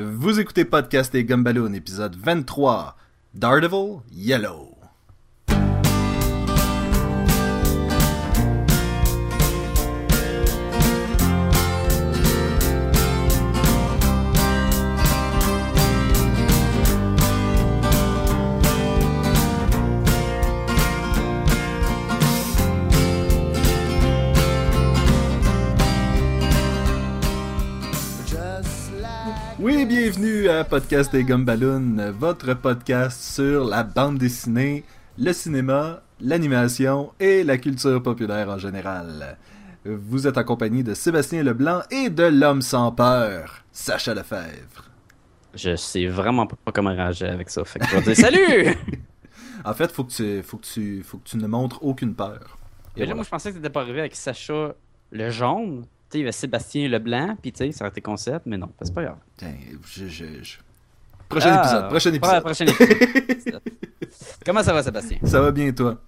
Vous écoutez Podcast et Gumballoon, épisode 23, Daredevil Yellow. Podcast et Gumballoon, votre podcast sur la bande dessinée, le cinéma, l'animation et la culture populaire en général. Vous êtes en compagnie de Sébastien Leblanc et de l'homme sans peur, Sacha Lefebvre. Je sais vraiment pas comment réagir avec ça. Fait que je vais dire salut! En fait, faut que tu, faut que tu, faut que tu ne montres aucune peur. Et Mais là, voilà. moi, je pensais que t'étais pas arrivé avec Sacha le jaune. Tu sais, il y avait Sébastien le blanc, puis tu sais, ça aurait été concept, mais non, c'est pas grave. Je- je- je- Prochain Ah, épisode, prochain épisode. prochain épisode. Comment ça va, Sébastien? Ça va bien, toi?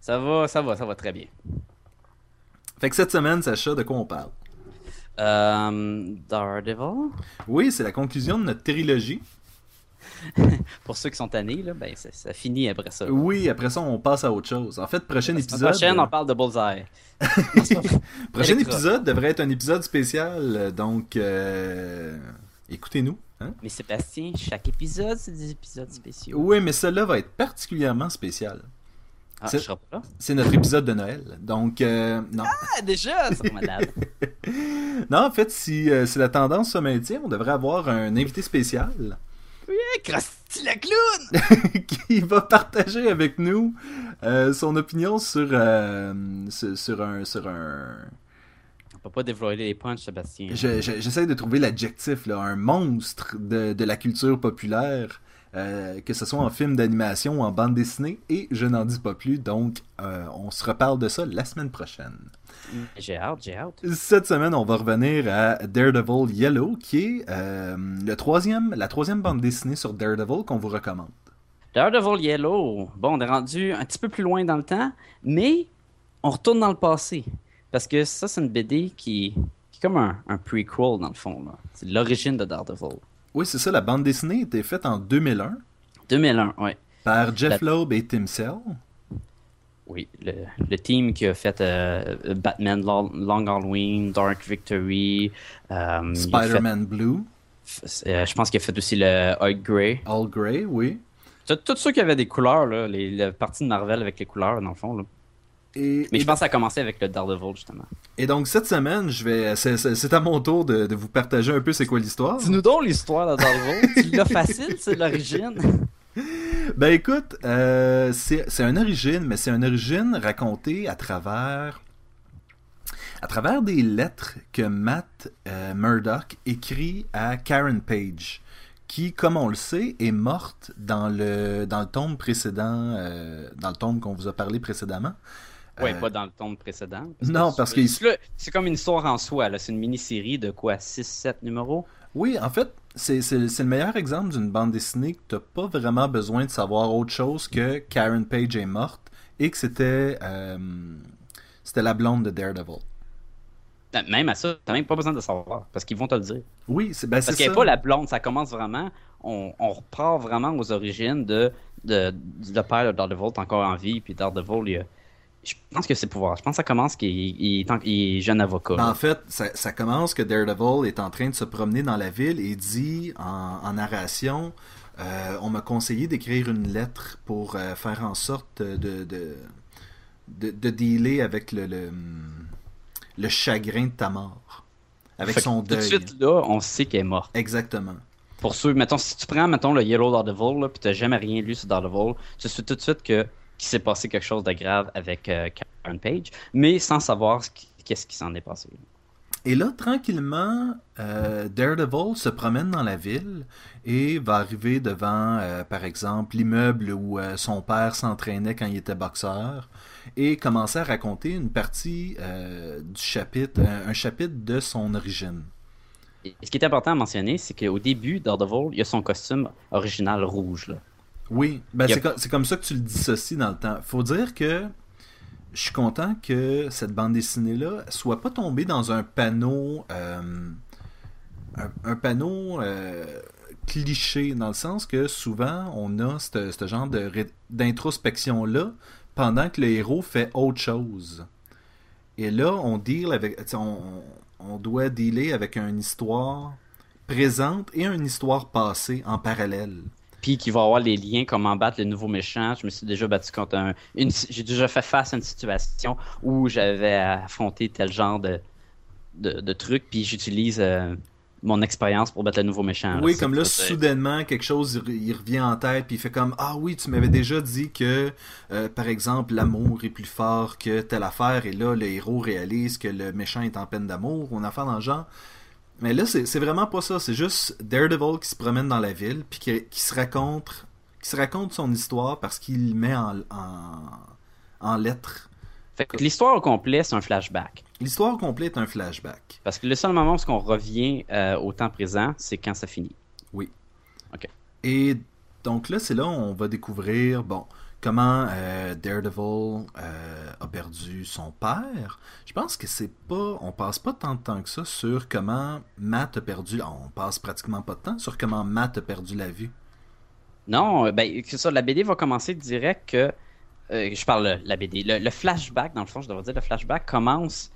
Ça va, ça va, ça va très bien. Fait que cette semaine, Sacha, de quoi on parle? Euh, Daredevil, Oui, c'est la conclusion de notre trilogie. pour ceux qui sont tannés, là, ben, ça, ça finit après ça. Oui, après ça, on passe à autre chose. En fait, prochain La épisode. prochaine, on parle de Bullseye. Prochain épisode devrait être un épisode spécial, euh, donc euh, écoutez-nous. hein? mais Sébastien, chaque épisode, c'est des épisodes spéciaux. Oui, mais celui-là va être particulièrement spécial. Ah, c'est- notre épisode de Noël, donc euh, non. Ah, déjà, c'est malade. Non, en fait, si, euh, si la tendance se maintient, on devrait avoir un invité spécial Krusty le clown! qui va partager avec nous euh, son opinion sur, euh, sur, sur un... Sur un... On peut pas dévoiler les punchs, Sébastien. Je- je- J'essaie de trouver l'adjectif, là, un monstre de, de la culture populaire, euh, que ce soit en film d'animation ou en bande dessinée, et je n'en dis pas plus, donc euh, on se reparle de ça la semaine prochaine. J'ai hâte, j'ai hâte. Cette semaine, on va revenir à Daredevil Yellow, qui est euh, le troisième, la troisième bande dessinée sur Daredevil qu'on vous recommande. Daredevil Yellow. Bon, on est rendu un petit peu plus loin dans le temps, mais on retourne dans le passé. Parce que ça, c'est une BD qui, qui est comme un, un prequel, dans le fond. C'est l'origine de Daredevil. Oui, c'est ça, la bande dessinée a été faite en 2001 2001, ouais. par Jeff La- Loeb et Tim Cell. Oui, le, le team qui a fait euh, Batman Long, Long Halloween, Dark Victory. euh, Spider-Man Blue, euh, je pense qu'il a fait aussi le Hulk Grey. All Grey, oui. Tout- ceux qui avaient des couleurs, là, les, la partie de Marvel avec les couleurs, dans le fond. Là. Et, Mais et je pense que ça a commencé avec le Daredevil, justement. Et donc cette semaine, je vais, c'est, à mon tour de, de vous partager un peu c'est quoi l'histoire. Dis-nous donc l'histoire de Daredevil. tu l'as facile, c'est l'origine. Ben écoute, euh, c'est, c'est une origine, mais c'est une origine racontée à travers, à travers des lettres que Matt euh, Murdock écrit à Karen Page, qui, comme on le sait, est morte dans le dans le tome précédent, euh, dans le tome qu'on vous a parlé précédemment. Ouais, Euh, pas dans le tome précédent. non, parce que- c'est- comme une histoire en soi. là. C'est une mini-série de quoi? 6-7 numéros? Oui, en fait, c'est le meilleur exemple d'une bande dessinée que t'as pas vraiment besoin de savoir autre chose que Karen Page est morte et que c'était euh, c'était la blonde de Daredevil. Ben, Même à ça, t'as même pas besoin de savoir. Parce qu'ils vont te le dire. Oui, c'est ben, Parce qu'elle n'est pas la blonde. Ça commence vraiment. On, on repart vraiment aux origines de, de, père de Daredevil encore en vie. Puis Daredevil, il a- je pense que c'est pouvoir. Je pense que ça commence qu'il il est, en- il est jeune avocat. Ben, en fait, ça, ça commence que Daredevil est en train de se promener dans la ville et dit en, en narration euh, On m'a conseillé d'écrire une lettre pour euh, faire en sorte de, de, de, de dealer avec le, le, le chagrin de ta mort. Avec Fait son Tout de deuil. suite, là, on sait qu'elle est morte. Exactement. Pour ceux, mettons, si tu prends, mettons, le Yellow Daredevil, là, puis t'as jamais rien lu sur Daredevil, tu sais tout de suite que qu'il s'est passé quelque chose de grave avec euh, Karen Page, mais sans savoir ce qui- qu'est-ce qui s'en est passé. Et là, tranquillement, euh, Daredevil se promène dans la ville et va arriver devant, euh, par exemple, l'immeuble où euh, son père s'entraînait quand il était boxeur et commencer à raconter une partie euh, du chapitre, un, un chapitre de son origine. Et ce qui est important à mentionner, c'est qu'au début, Daredevil, il a son costume original rouge. Là. Oui, ben Yep. c'est co- c'est comme ça que tu le dissocies dans le temps. Faut dire que je suis content que cette bande dessinée-là soit pas tombée dans un panneau. euh, un, un panneau. euh, cliché, dans le sens que souvent, on a ce ce genre de ré- d'introspection-là pendant que le héros fait autre chose. Et là, on deal avec, on, on doit dealer avec une histoire présente et une histoire passée en parallèle. Puis qu'il va avoir les liens, comment battre le nouveau méchant. Je me suis déjà battu contre un. Une, j'ai déjà fait face à une situation où j'avais affronté tel genre de, de, de truc, puis j'utilise euh, mon expérience pour battre le nouveau méchant. Oui, comme là, soudainement, quelque chose, il, il revient en tête, puis il fait comme Ah oui, tu m'avais déjà dit que, euh, par exemple, l'amour est plus fort que telle affaire, et là, le héros réalise que le méchant est en peine d'amour, ou une affaire dans le genre. Mais là, c'est vraiment pas ça, c'est juste Daredevil qui se promène dans la ville, puis qui, qui se raconte qui se raconte son histoire parce qu'il met en, en, en lettres. Fait que l'histoire au complet, c'est un flashback. L'histoire complète est un flashback. Parce que le seul moment où on revient euh, au temps présent, c'est quand ça finit. Oui. Ok. Et donc là, c'est là où on va découvrir, bon, comment euh, Daredevil euh, a perdu son père. Je pense que c'est pas, on passe pas tant de temps que ça sur comment Matt a perdu, on passe pratiquement pas de temps sur comment Matt a perdu la vue. Non, euh, ben, c'est ça, la BD va commencer direct que. euh, je parle de la BD. Le, le flashback, dans le fond, je devrais dire, le flashback commence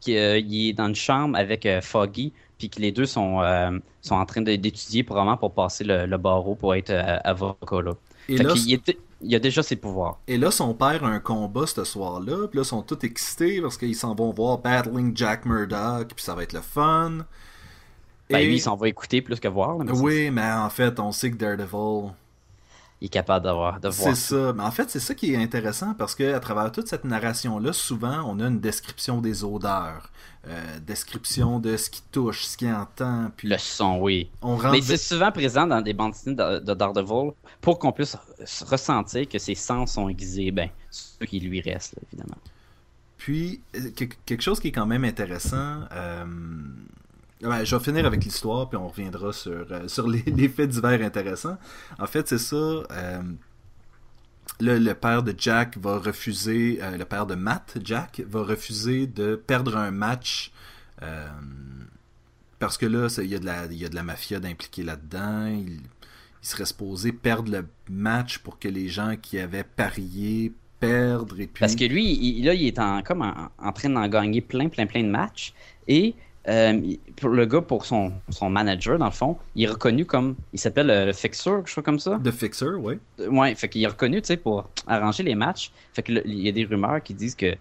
qu'il est dans une chambre avec Foggy, puis que les deux sont, sont en train d'étudier probablement pour passer le, le barreau pour être avocat. Là. Et Fait là, qu'il est- il a déjà ses pouvoirs. et là, son père a un combat ce soir-là, puis là, ils sont tous excités parce qu'ils s'en vont voir Battling Jack Murdoch, puis ça va être le fun. Ben, Et- lui, il s'en va écouter plus que voir. là, mais c'est- Oui, mais en fait, on sait que Daredevil, Il est capable d'avoir, de C'est ça. Mais en fait, c'est ça qui est intéressant parce que à travers toute cette narration-là, souvent, on a une description des odeurs, euh, description de ce qui touche, ce qui entend, puis Le son, oui. on rentre. Mais c'est souvent présent dans des bandes dessinées de, de Daredevil pour qu'on puisse ressentir que ses sens sont aiguisés. Ben, ceux qui lui restent, là, évidemment. Puis euh, que- quelque chose qui est quand même intéressant. euh, ouais, je vais finir avec l'histoire, puis on reviendra sur, euh, sur les, faits divers intéressants. En fait, c'est ça. euh, le, le père de Jack va refuser, euh, le père de Matt, Jack, va refuser de perdre un match parce que là, il y, a de la- y a de la mafia d'impliquer là-dedans. Il, serait supposé perdre le match pour que les gens qui avaient parié perdent. Parce que lui, il, là, il est en, comme en, en train d'en gagner plein, plein, plein de matchs. Et euh, pour le gars, pour son, son manager, dans le fond, il est reconnu comme. Il s'appelle euh, le Fixer, quelque chose comme ça. The Fixer, oui. Euh, Ouais, fait qu'il est reconnu, tu sais, pour arranger les matchs. Fait que le- il y a des rumeurs qui disent que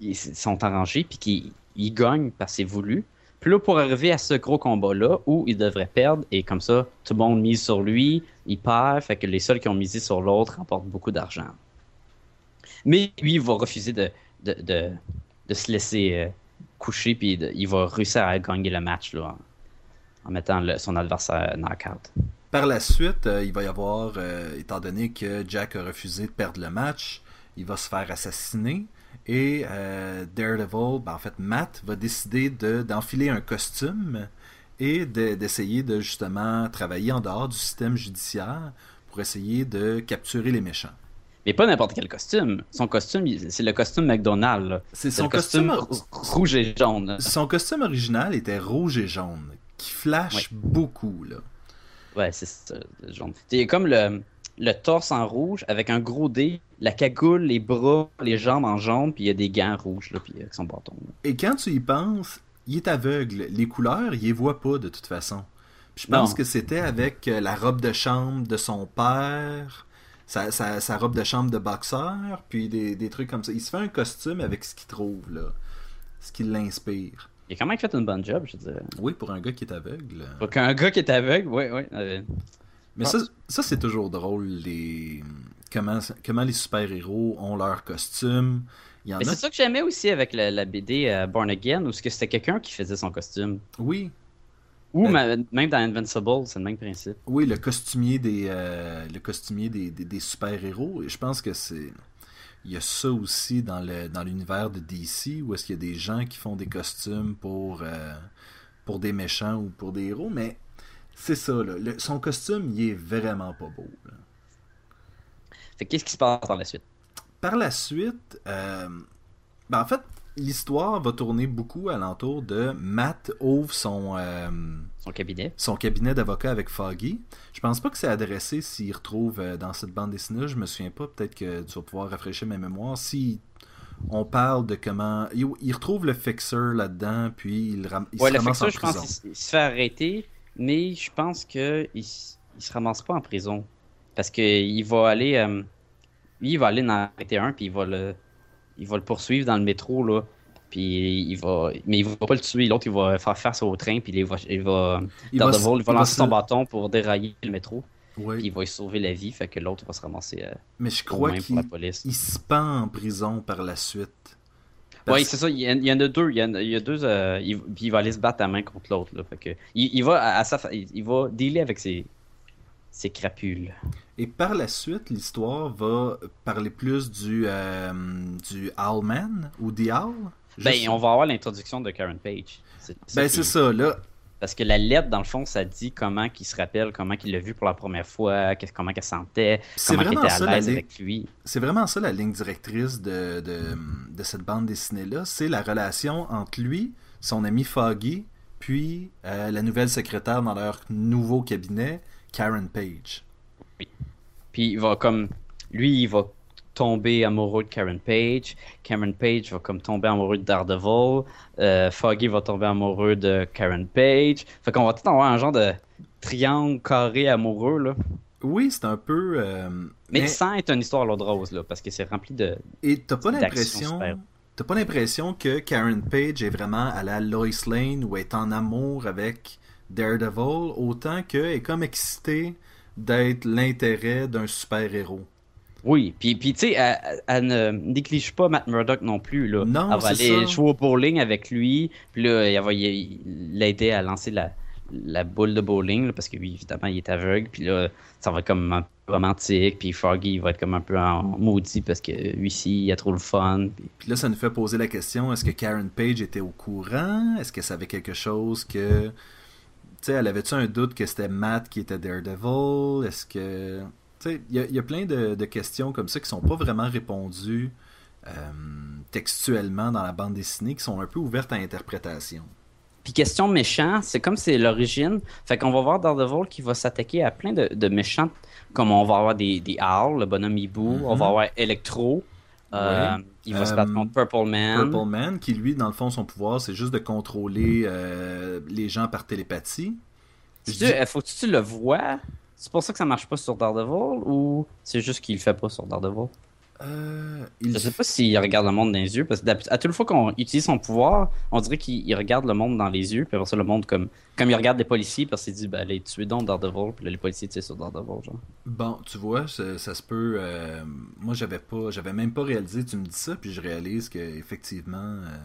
ils sont arrangés puis qu'ils ils gagnent parce que c'est voulu. Puis là, pour arriver à ce gros combat-là, où il devrait perdre, et comme ça, tout le monde mise sur lui, il perd, fait que les seuls qui ont misé sur l'autre remportent beaucoup d'argent. Mais lui, il va refuser de, de, de, de se laisser coucher, puis il va réussir à gagner le match en, mettant son adversaire knockout. Par la suite, euh, il va y avoir, euh, étant donné que Jack a refusé de perdre le match, il va se faire assassiner. Et euh, Daredevil, ben, en fait, Matt va décider de- d'enfiler un costume et de- d'essayer de justement travailler en dehors du système judiciaire pour essayer de capturer les méchants. Mais pas n'importe quel costume. Son costume, c'est le costume McDonald's. C'est son costume, costume, rou- rouge et jaune. son costume original était rouge et jaune, qui flash Ouais. beaucoup là. Ouais, c'est ça, le jaune. C'est comme le, le torse en rouge avec un gros dé, la cagoule, les bras, les jambes en jaune, puis il y a des gants rouges, là, puis avec son bâton. là. Et quand tu y penses, il est aveugle. Les couleurs, il les voit pas de toute façon. Puis je pense Non. que c'était avec euh, la robe de chambre de son père, sa, sa- sa robe de chambre de boxeur, puis des, des trucs comme ça. Il se fait un costume avec ce qu'il trouve, là. Ce qui l'inspire. Il a quand même fait une bonne job, je dirais. Oui, pour un gars qui est aveugle. Pour qu'un gars qui est aveugle, ouais. euh, Mais Ah. ça, ça c'est toujours drôle, les... comment, comment les super-héros ont leur costume. A... c'est ça que j'aimais aussi avec la, la BD euh, Born Again, où c'était quelqu'un qui faisait son costume. Oui, Ou Euh. ma- même dans Invincible, c'est le même principe. Oui, le costumier des, euh, le costumier des, des, des super-héros. Et je pense que c'est. Il y a ça aussi dans le dans l'univers de DC, où est-ce qu'il y a des gens qui font des costumes pour, euh, pour des méchants ou pour des héros, mais c'est ça, là. Le- son costume, il est vraiment pas beau. là. Fait que qu'est-ce qui se passe par la suite? Par la suite, euh, ben en fait, l'histoire va tourner beaucoup alentour de Matt ouvre son, euh, Son cabinet. son cabinet d'avocat avec Foggy. Je pense pas que c'est adressé s'il retrouve euh, dans cette bande dessinée, je me souviens pas, peut-être que tu vas pouvoir rafraîchir ma mémoire. Si on parle de comment. Il, il retrouve le fixer là-dedans, puis il, ram- il Ouais, se le ramasse en je pense prison. qu'il il se fait arrêter, mais je pense que il, se ramasse pas en prison. Parce que il va aller. euh, il va aller en arrêter un, puis il va le. Il va le poursuivre dans le métro, là. Puis il va. Mais il va pas le tuer. L'autre, il va faire face au train, puis il va. Il va. Il va Daredevil, se- il va va lancer se- son bâton pour dérailler le métro. Ouais, Puis il va lui sauver la vie, fait que l'autre va se ramasser euh, Mais je crois qu'il il se pend en prison par la suite. Oui, c'est ça. Il y, en, il y en a deux. Il y en a, il y a deux. euh, il, puis il va aller se battre la main contre l'autre. Là. Fait que, il, va à, à sa il va dealer avec ses, ses crapules. Et par la suite, l'histoire va parler plus du, euh, du Owlman ou The Owl? Ben, sais- on va avoir l'introduction de Karen Page. C'est Ben, c'est ça, là. Parce que la lettre, dans le fond, ça dit comment qu'il se rappelle, comment qu'il l'a vu pour la première fois, comment qu'elle sentait, C'est comment vraiment était à la l'aise li- avec lui. C'est vraiment ça la ligne directrice de, de, de cette bande dessinée-là. C'est la relation entre lui, son ami Foggy, puis euh, la nouvelle secrétaire dans leur nouveau cabinet, Karen Page. Puis il va comme. Lui, il va tomber amoureux de Karen Page. Karen Page va comme tomber amoureux de Daredevil. Euh, Foggy va tomber amoureux de Karen Page. Fait qu'on va tout avoir un genre de triangle carré amoureux, là. Oui, c'est un peu. euh, Mais, mais- sans être une histoire à l'eau de rose, là, parce que c'est rempli de. Et t'as pas l'impression. T'as pas l'impression que Karen Page est vraiment à la Lois Lane ou est en amour avec Daredevil autant qu'elle est comme excitée d'être l'intérêt d'un super-héros. Oui, puis, puis tu sais, elle, elle ne néglige pas Matt Murdock non plus, là. Non, elle va aller ça. jouer au bowling avec lui, puis là, elle va l'aider à lancer la, la boule de bowling, là, parce que lui, évidemment, il est aveugle, puis là, ça va être comme un peu romantique, puis Foggy il va être comme un peu en maudit parce que lui ci il a trop le fun. puis- Puis là, ça nous fait poser la question est-ce que Karen Page était au courant? Est-ce qu'elle savait quelque chose que. Tu sais, elle avait-tu un doute que c'était Matt qui était Daredevil? Est-ce que. Tu sais, il y, a- y a plein de, de questions comme ça qui sont pas vraiment répondues euh, textuellement dans la bande dessinée, qui sont un peu ouvertes à interprétation. Puis question méchant, c'est comme c'est l'origine. Fait qu'on va voir Daredevil qui va s'attaquer à plein de, de méchants, comme on va avoir des, des Owls, le bonhomme hibou, on va avoir Electro, euh. Il va se Euh, battre contre Purple Man. Purple Man, qui lui, dans le fond, son pouvoir, c'est juste de contrôler euh, les gens par télépathie. Dis- euh, Faut que tu le vois? C'est pour ça que ça marche pas sur Daredevil ou c'est juste qu'il le fait pas sur Daredevil? Euh, il Je sais pas s'il regarde le monde dans les yeux, parce que à toute fois qu'on utilise son pouvoir, on dirait qu'il il regarde le monde dans les yeux, puis après ça, le monde comme, comme il regarde les policiers, parce qu'il dit, ben, allez, tuer donc Daredevil, puis là, les policiers tirent sur Daredevil, genre. Bon, tu vois, ça, ça se peut. euh, moi, j'avais pas, j'avais même pas réalisé. Tu me dis ça, puis je réalise que effectivement, euh,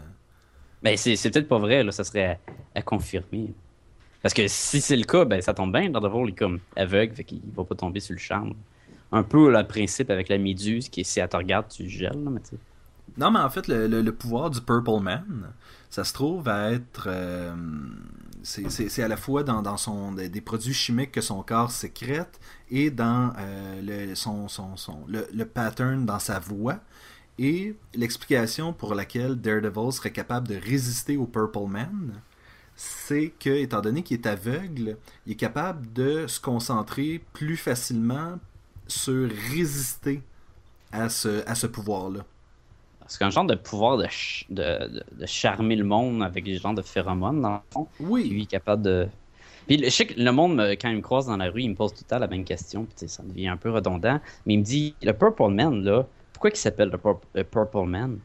Ben, c'est c'est peut-être pas vrai, là, ça serait à, à confirmer. Parce que si c'est le cas, ben, ça tombe bien, Daredevil est comme aveugle, fait qu'il va pas tomber sur le charme. Un peu le principe avec la méduse, qui est si elle te regarde, tu gèles, non, mais en fait, le, le- pouvoir du Purple Man, ça se trouve à être, euh, c'est- à la fois dans, dans son des, des produits chimiques que son corps sécrète et dans euh, le, son, son, son- le, le pattern dans sa voix. Et l'explication pour laquelle Daredevil serait capable de résister au Purple Man, c'est que, étant donné qu'il est aveugle, il est capable de se concentrer plus facilement sur résister à ce, à ce pouvoir-là. C'est un genre de pouvoir de, ch- de, de, de charmer le monde avec des genres de phéromones, dans le fond. Puis Oui, lui est capable de. Puis je sais que le monde, me- quand il me croise dans la rue, il me pose tout le temps la même question, puis ça devient un peu redondant. Mais il me dit le Purple Man, là, pourquoi il s'appelle le, Pur- le Purple Man?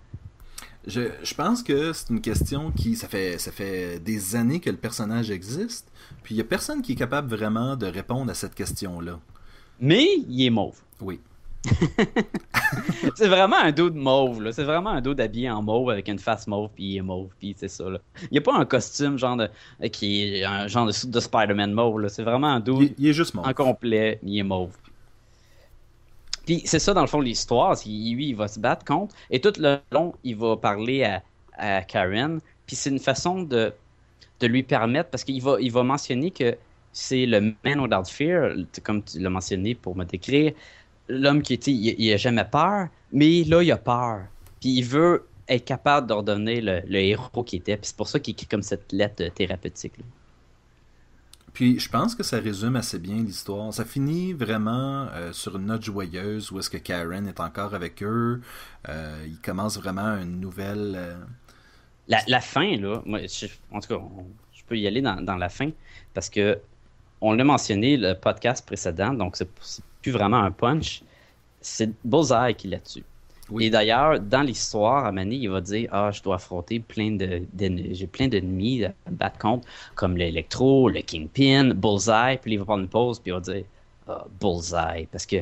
Je, je pense que c'est une question qui. Ça fait, ça fait des années que le personnage existe, puis il n'y a personne qui est capable vraiment de répondre à cette question-là. Mais il est mauve. Oui. C'est vraiment un dos de mauve, là. C'est vraiment un dos d'habillé en mauve avec une face mauve, puis il est mauve, puis c'est ça, là. Il n'y a pas un costume genre de. qui est un genre de, de Spider-Man mauve, là. C'est vraiment un dos Il, il est juste en complet, il est mauve. Puis c'est ça, dans le fond, l'histoire. Lui, il va se battre contre. Et tout le long, il va parler à, à Karen. Puis c'est une façon de, de lui permettre, parce qu'il va, il va mentionner que c'est le man without fear, comme tu l'as mentionné pour me décrire, l'homme qui était, il, il a jamais peur, mais là, il a peur. Puis il veut être capable de redonner le, le héros qui était. Puis c'est pour ça qu'il écrit comme cette lettre thérapeutique. là. Puis je pense que ça résume assez bien l'histoire. Ça finit vraiment euh, sur une note joyeuse où est-ce que Karen est encore avec eux. Euh, il commence vraiment une nouvelle. euh, La, la fin, là, moi, je- en tout cas, on- je peux y aller dans, dans la fin parce que on l'a mentionné le podcast précédent, donc c'est plus vraiment un punch. C'est Bullseye qui l'a tué. Oui. Et d'ailleurs, dans l'histoire, à Manny, il va dire Ah, je dois affronter plein de. d'ennemis- J'ai plein d'ennemis à battre contre, comme l'électro, le Kingpin, Bullseye. Puis il va prendre une pause, puis il va dire Ah, Bullseye. Parce que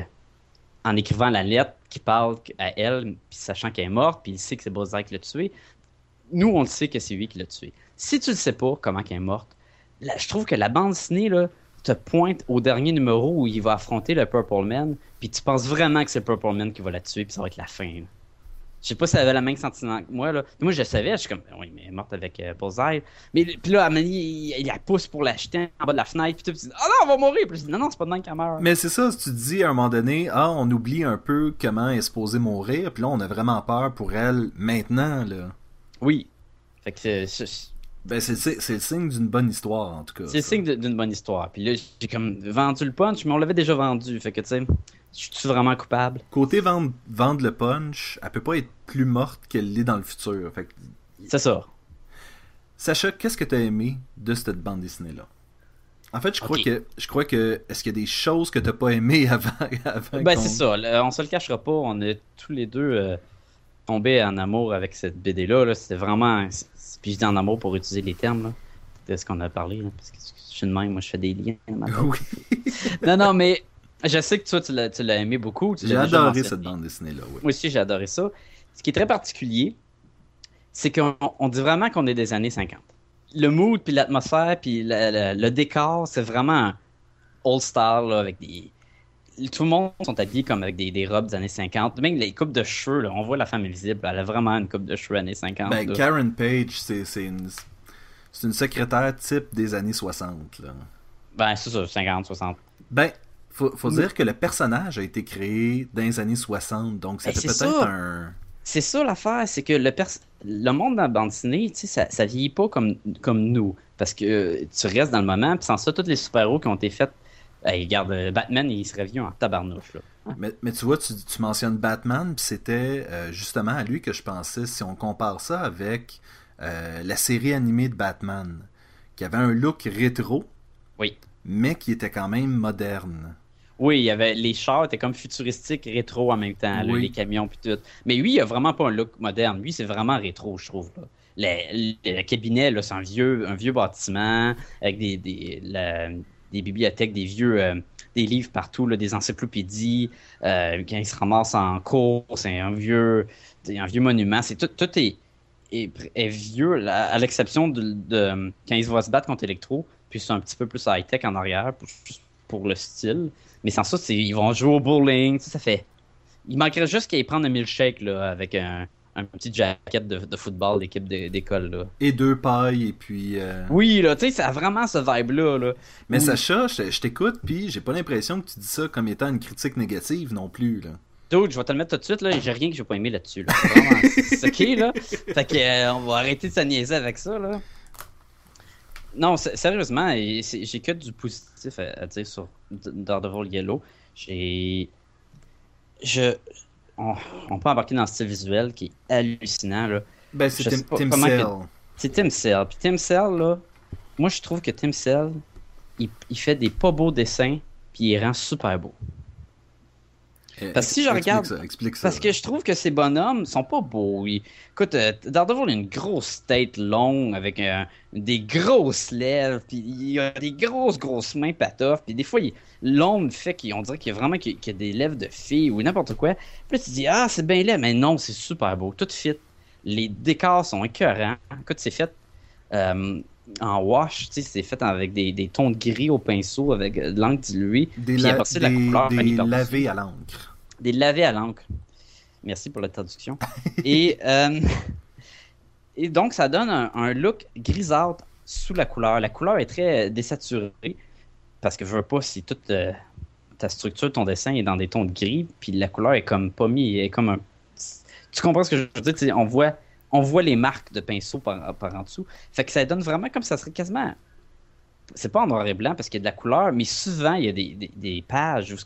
en écrivant la lettre qui parle à elle, puis sachant qu'elle est morte, puis il sait que c'est Bullseye qui l'a tué, nous, on le sait que c'est lui qui l'a tué. Si tu le sais pas, comment qu'elle est morte, là, je trouve que la bande dessinée, là, te pointe au dernier numéro où il va affronter le Purple Man, puis tu penses vraiment que c'est le Purple Man qui va la tuer, puis ça va être la fin. là. Je sais pas si elle avait le même sentiment que moi. Là. Moi, je savais, je suis comme, oui, mais elle est morte avec euh, Bullseye. Mais puis là, Amélie, il, il la pousse pour l'acheter en bas de la fenêtre, puis tout, puis tu dis, ah non, on va mourir. Puis je dis, non, non, c'est pas de même qu'elle meurt. Mais c'est ça, si tu te dis à un moment donné, ah, on oublie un peu comment elle est supposée mourir, puis là, on a vraiment peur pour elle maintenant, là. Oui. Fait que c'est- c'est Ben, c'est c'est- c'est le signe d'une bonne histoire, en tout cas. c'est le signe d'une bonne histoire. Puis là, j'ai comme vendu le punch, mais on l'avait déjà vendu. Fait que, tu sais, je suis vraiment coupable? Côté vendre, vendre le punch, elle peut pas être plus morte qu'elle l'est dans le futur. Fait que, C'est ça. Sacha, qu'est-ce que t'as aimé de cette bande dessinée-là? En fait, je crois que. Je crois que. Est-ce qu'il y a des choses que t'as pas aimées avant, avant Ben, c'est ça. On se le cachera pas. On est tous les deux euh, tombés en amour avec cette BD-là. Là. C'était vraiment. Puis je dis en amour pour utiliser les termes là, de ce qu'on a parlé. là, parce que je suis de même, moi je fais des liens. Oui, non, non, mais je sais que toi tu l'as, tu l'as aimé beaucoup. tu j'ai adoré cette bande dessinée-là. Oui. Moi aussi j'ai adoré ça. Ce qui est très particulier, c'est qu'on on dit vraiment qu'on est des années 50. Le mood, puis l'atmosphère, puis le, le- le décor, c'est vraiment old style là, avec des. Tout le monde sont habillés comme avec des, des robes des années 50. Même les coupes de cheveux, là, on voit la femme invisible, elle a vraiment une coupe de cheveux années 50. Ben. Karen Page, c'est une. C'est une secrétaire type des années 60. Là. Ben, c'est ça, 50, 60. Ben, faut, dire que le personnage a été créé dans les années 60, donc ça Ben, peut-être un. C'est ça l'affaire, c'est que le, pers- le monde dans la bande dessinée, tu sais, ça, ça vieillit pas comme, comme nous. Parce que euh, tu restes dans le moment, puis sans ça, tous les super-héros qui ont été faits. Hey, regarde, euh, Batman, il serait vieux en tabarnouche. Là. Mais, mais tu vois, tu, tu mentionnes Batman, puis c'était euh, justement à lui que je pensais, si on compare ça avec euh, la série animée de Batman, qui avait un look rétro, Oui. mais qui était quand même moderne. Oui, il y avait les chars étaient comme futuristiques, rétro en même temps, là, les camions puis tout. Mais lui, il a vraiment pas un look moderne. Lui, c'est vraiment rétro, je trouve. Là. Le, le- le cabinet, c'est un vieux, un vieux bâtiment avec des, des, la- des bibliothèques, des vieux, euh, des livres partout, des encyclopédies. Euh, quand il se ramasse en cours, c'est un vieux, un vieux monument. C'est tout, tout est, vieux, à l'exception de, quand il se va se battre contre Electro. Puis c'est un petit peu plus high tech en arrière, pour, pour le style. Mais sans ça, ils vont jouer au bowling. Ça fait. Il manquerait juste qu'ils prennent un milkshake là, avec un, un petit jacket de, de football d'équipe d'école. là. Et deux pailles, et puis... euh, Oui, là, tu sais, ça a vraiment ce vibe-là. Là. Mais Oui. Sacha, je, je t'écoute, puis j'ai pas l'impression que tu dis ça comme étant une critique négative non plus. Là. Dude, je vais te le mettre tout de suite, là, j'ai rien que j'ai pas aimé là-dessus. Là. C'est ok, là. Fait que, euh, on va arrêter de se niaiser avec ça, là. Non, sérieusement, j'ai que du positif à, à dire sur Daredevil Yellow. J'ai. Je. On, on peut embarquer dans le style visuel qui est hallucinant, là. Ben, c'est Tim, Sale. C'est Tim Cell. Puis Tim Cell, là, moi, je trouve que Tim Cell, il, il fait des pas beaux dessins, puis il rend super beaux. Euh, Parce que si je regarde- ça, explique ça. Parce que je trouve que ces bonhommes sont pas beaux. Ils- Écoute, euh, Daredevil a une grosse tête longue avec euh, des grosses lèvres, puis il a des grosses, grosses mains patoffes, puis des fois, il- l'ombre fait qu'on dirait qu'il y a vraiment qu'il qu'il y a des lèvres de fille ou n'importe quoi. Puis là, tu dis, ah, c'est bien laid, mais non, c'est super beau, tout fit. Les décors sont écœurants. Écoute, c'est fait euh, en wash, tu sais, c'est fait avec des, des tons de gris au pinceau, avec de l'encre diluée. Des, la- la couleur, des lavés à l'encre. Des lavés à l'encre. Merci pour la traduction. et, euh, et donc, ça donne un, un look grisâtre sous la couleur. La couleur est très désaturée parce que je veux pas si toute euh, ta structure, ton dessin est dans des tons de gris, puis la couleur est comme pas mis, est comme un. Tu comprends ce que je veux dire? On voit on voit les marques de pinceau par, par en dessous. Fait que ça donne vraiment comme ça serait quasiment. C'est pas en noir et blanc parce qu'il y a de la couleur, mais souvent il y a des, des, des pages où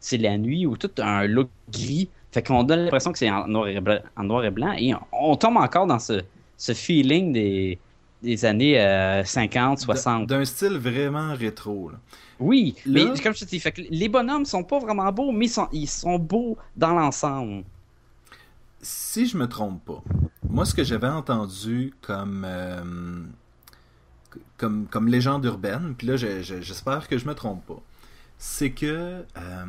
c'est la nuit ou tout un look gris. Fait qu'on donne l'impression que c'est en noir et blanc, en noir et blanc et on, tombe encore dans ce, ce feeling des, des années euh, 50, 60. D'un style vraiment rétro. Là. Oui, mais comme je te dis, fait que les bonhommes sont pas vraiment beaux, mais sont, ils sont beaux dans l'ensemble. Si je me trompe pas, moi ce que j'avais entendu comme, euh, comme, comme légende urbaine, puis là j'espère que je me trompe pas, c'est que euh,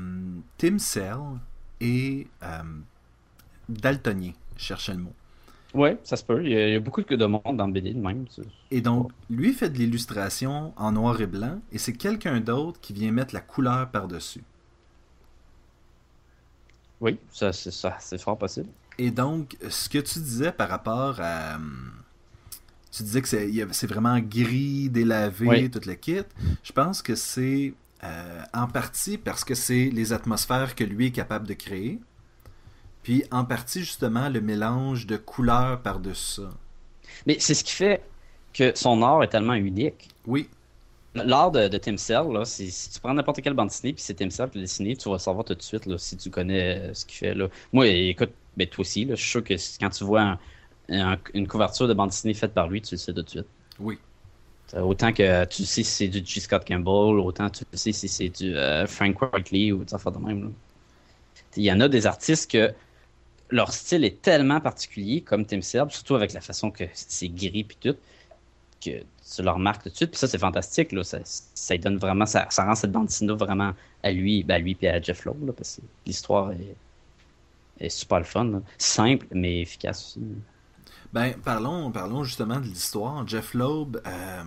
Tim Cell est euh, daltonien, je cherchais le mot. Oui, ça se peut. Il y, a, beaucoup de monde dans le BD de même. Et donc, lui fait de l'illustration en noir et blanc, et c'est quelqu'un d'autre qui vient mettre la couleur par-dessus. Oui, ça, c'est fort possible. Et donc, ce que tu disais par rapport à. Hum, tu disais que c'est, vraiment gris, délavé, toute la kit. Je pense que c'est euh, en partie parce que c'est les atmosphères que lui est capable de créer. Puis en partie, justement, le mélange de couleurs par-dessus ça. Mais c'est ce qui fait que son art est tellement unique. Oui. L'art de, Tim Cell, là, si, tu prends n'importe quelle bande dessinée, puis c'est Tim Cell qui l'a dessiné, tu vas savoir tout de suite là, si tu connais euh, ce qu'il fait. Là. Moi, écoute, ben, toi aussi, là, je suis sûr que quand tu vois une couverture de bande dessinée faite par lui, tu le sais tout de suite. Oui. Autant que tu sais si c'est du G. Scott Campbell, autant tu sais si c'est du euh, Frank Whiteley ou des affaires de même. Il y en a des artistes que leur style est tellement particulier, comme Tim Serb, surtout avec la façon que c'est gris puis tout, que tu leur marques tout de suite. Puis ça, c'est fantastique. Là. Ça, ça donne vraiment, ça, ça, rend cette bande dessinée vraiment à lui, ben à lui puis à Jeff Loeb, parce que l'histoire est, est, super le fun. Simple, mais efficace aussi. Ben, parlons, parlons justement de l'histoire. Jeff Loeb, euh,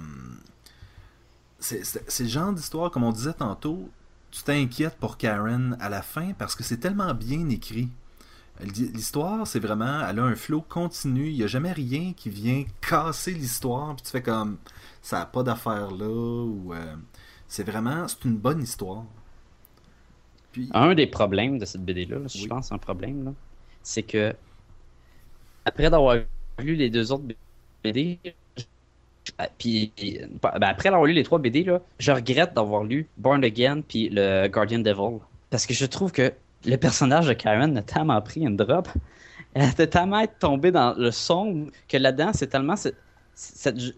c'est le genre d'histoire, comme on disait tantôt, tu t'inquiètes pour Karen à la fin parce que c'est tellement bien écrit. L'histoire, c'est vraiment, elle a un flow continu. Il n'y a jamais rien qui vient casser l'histoire. Puis tu fais comme, ça n'a pas d'affaire là. Ou euh, c'est vraiment, c'est une bonne histoire. Puis... Un des problèmes de cette BD-là, je pense, un problème, c'est que après d'avoir lu les deux autres BD, puis ben, après avoir lu les trois BD, là, je regrette d'avoir lu Born Again puis le Guardian Devil. Parce que je trouve que le personnage de Karen a tellement pris une drop. Elle a tellement tombée dans le son que là-dedans, c'est tellement cette,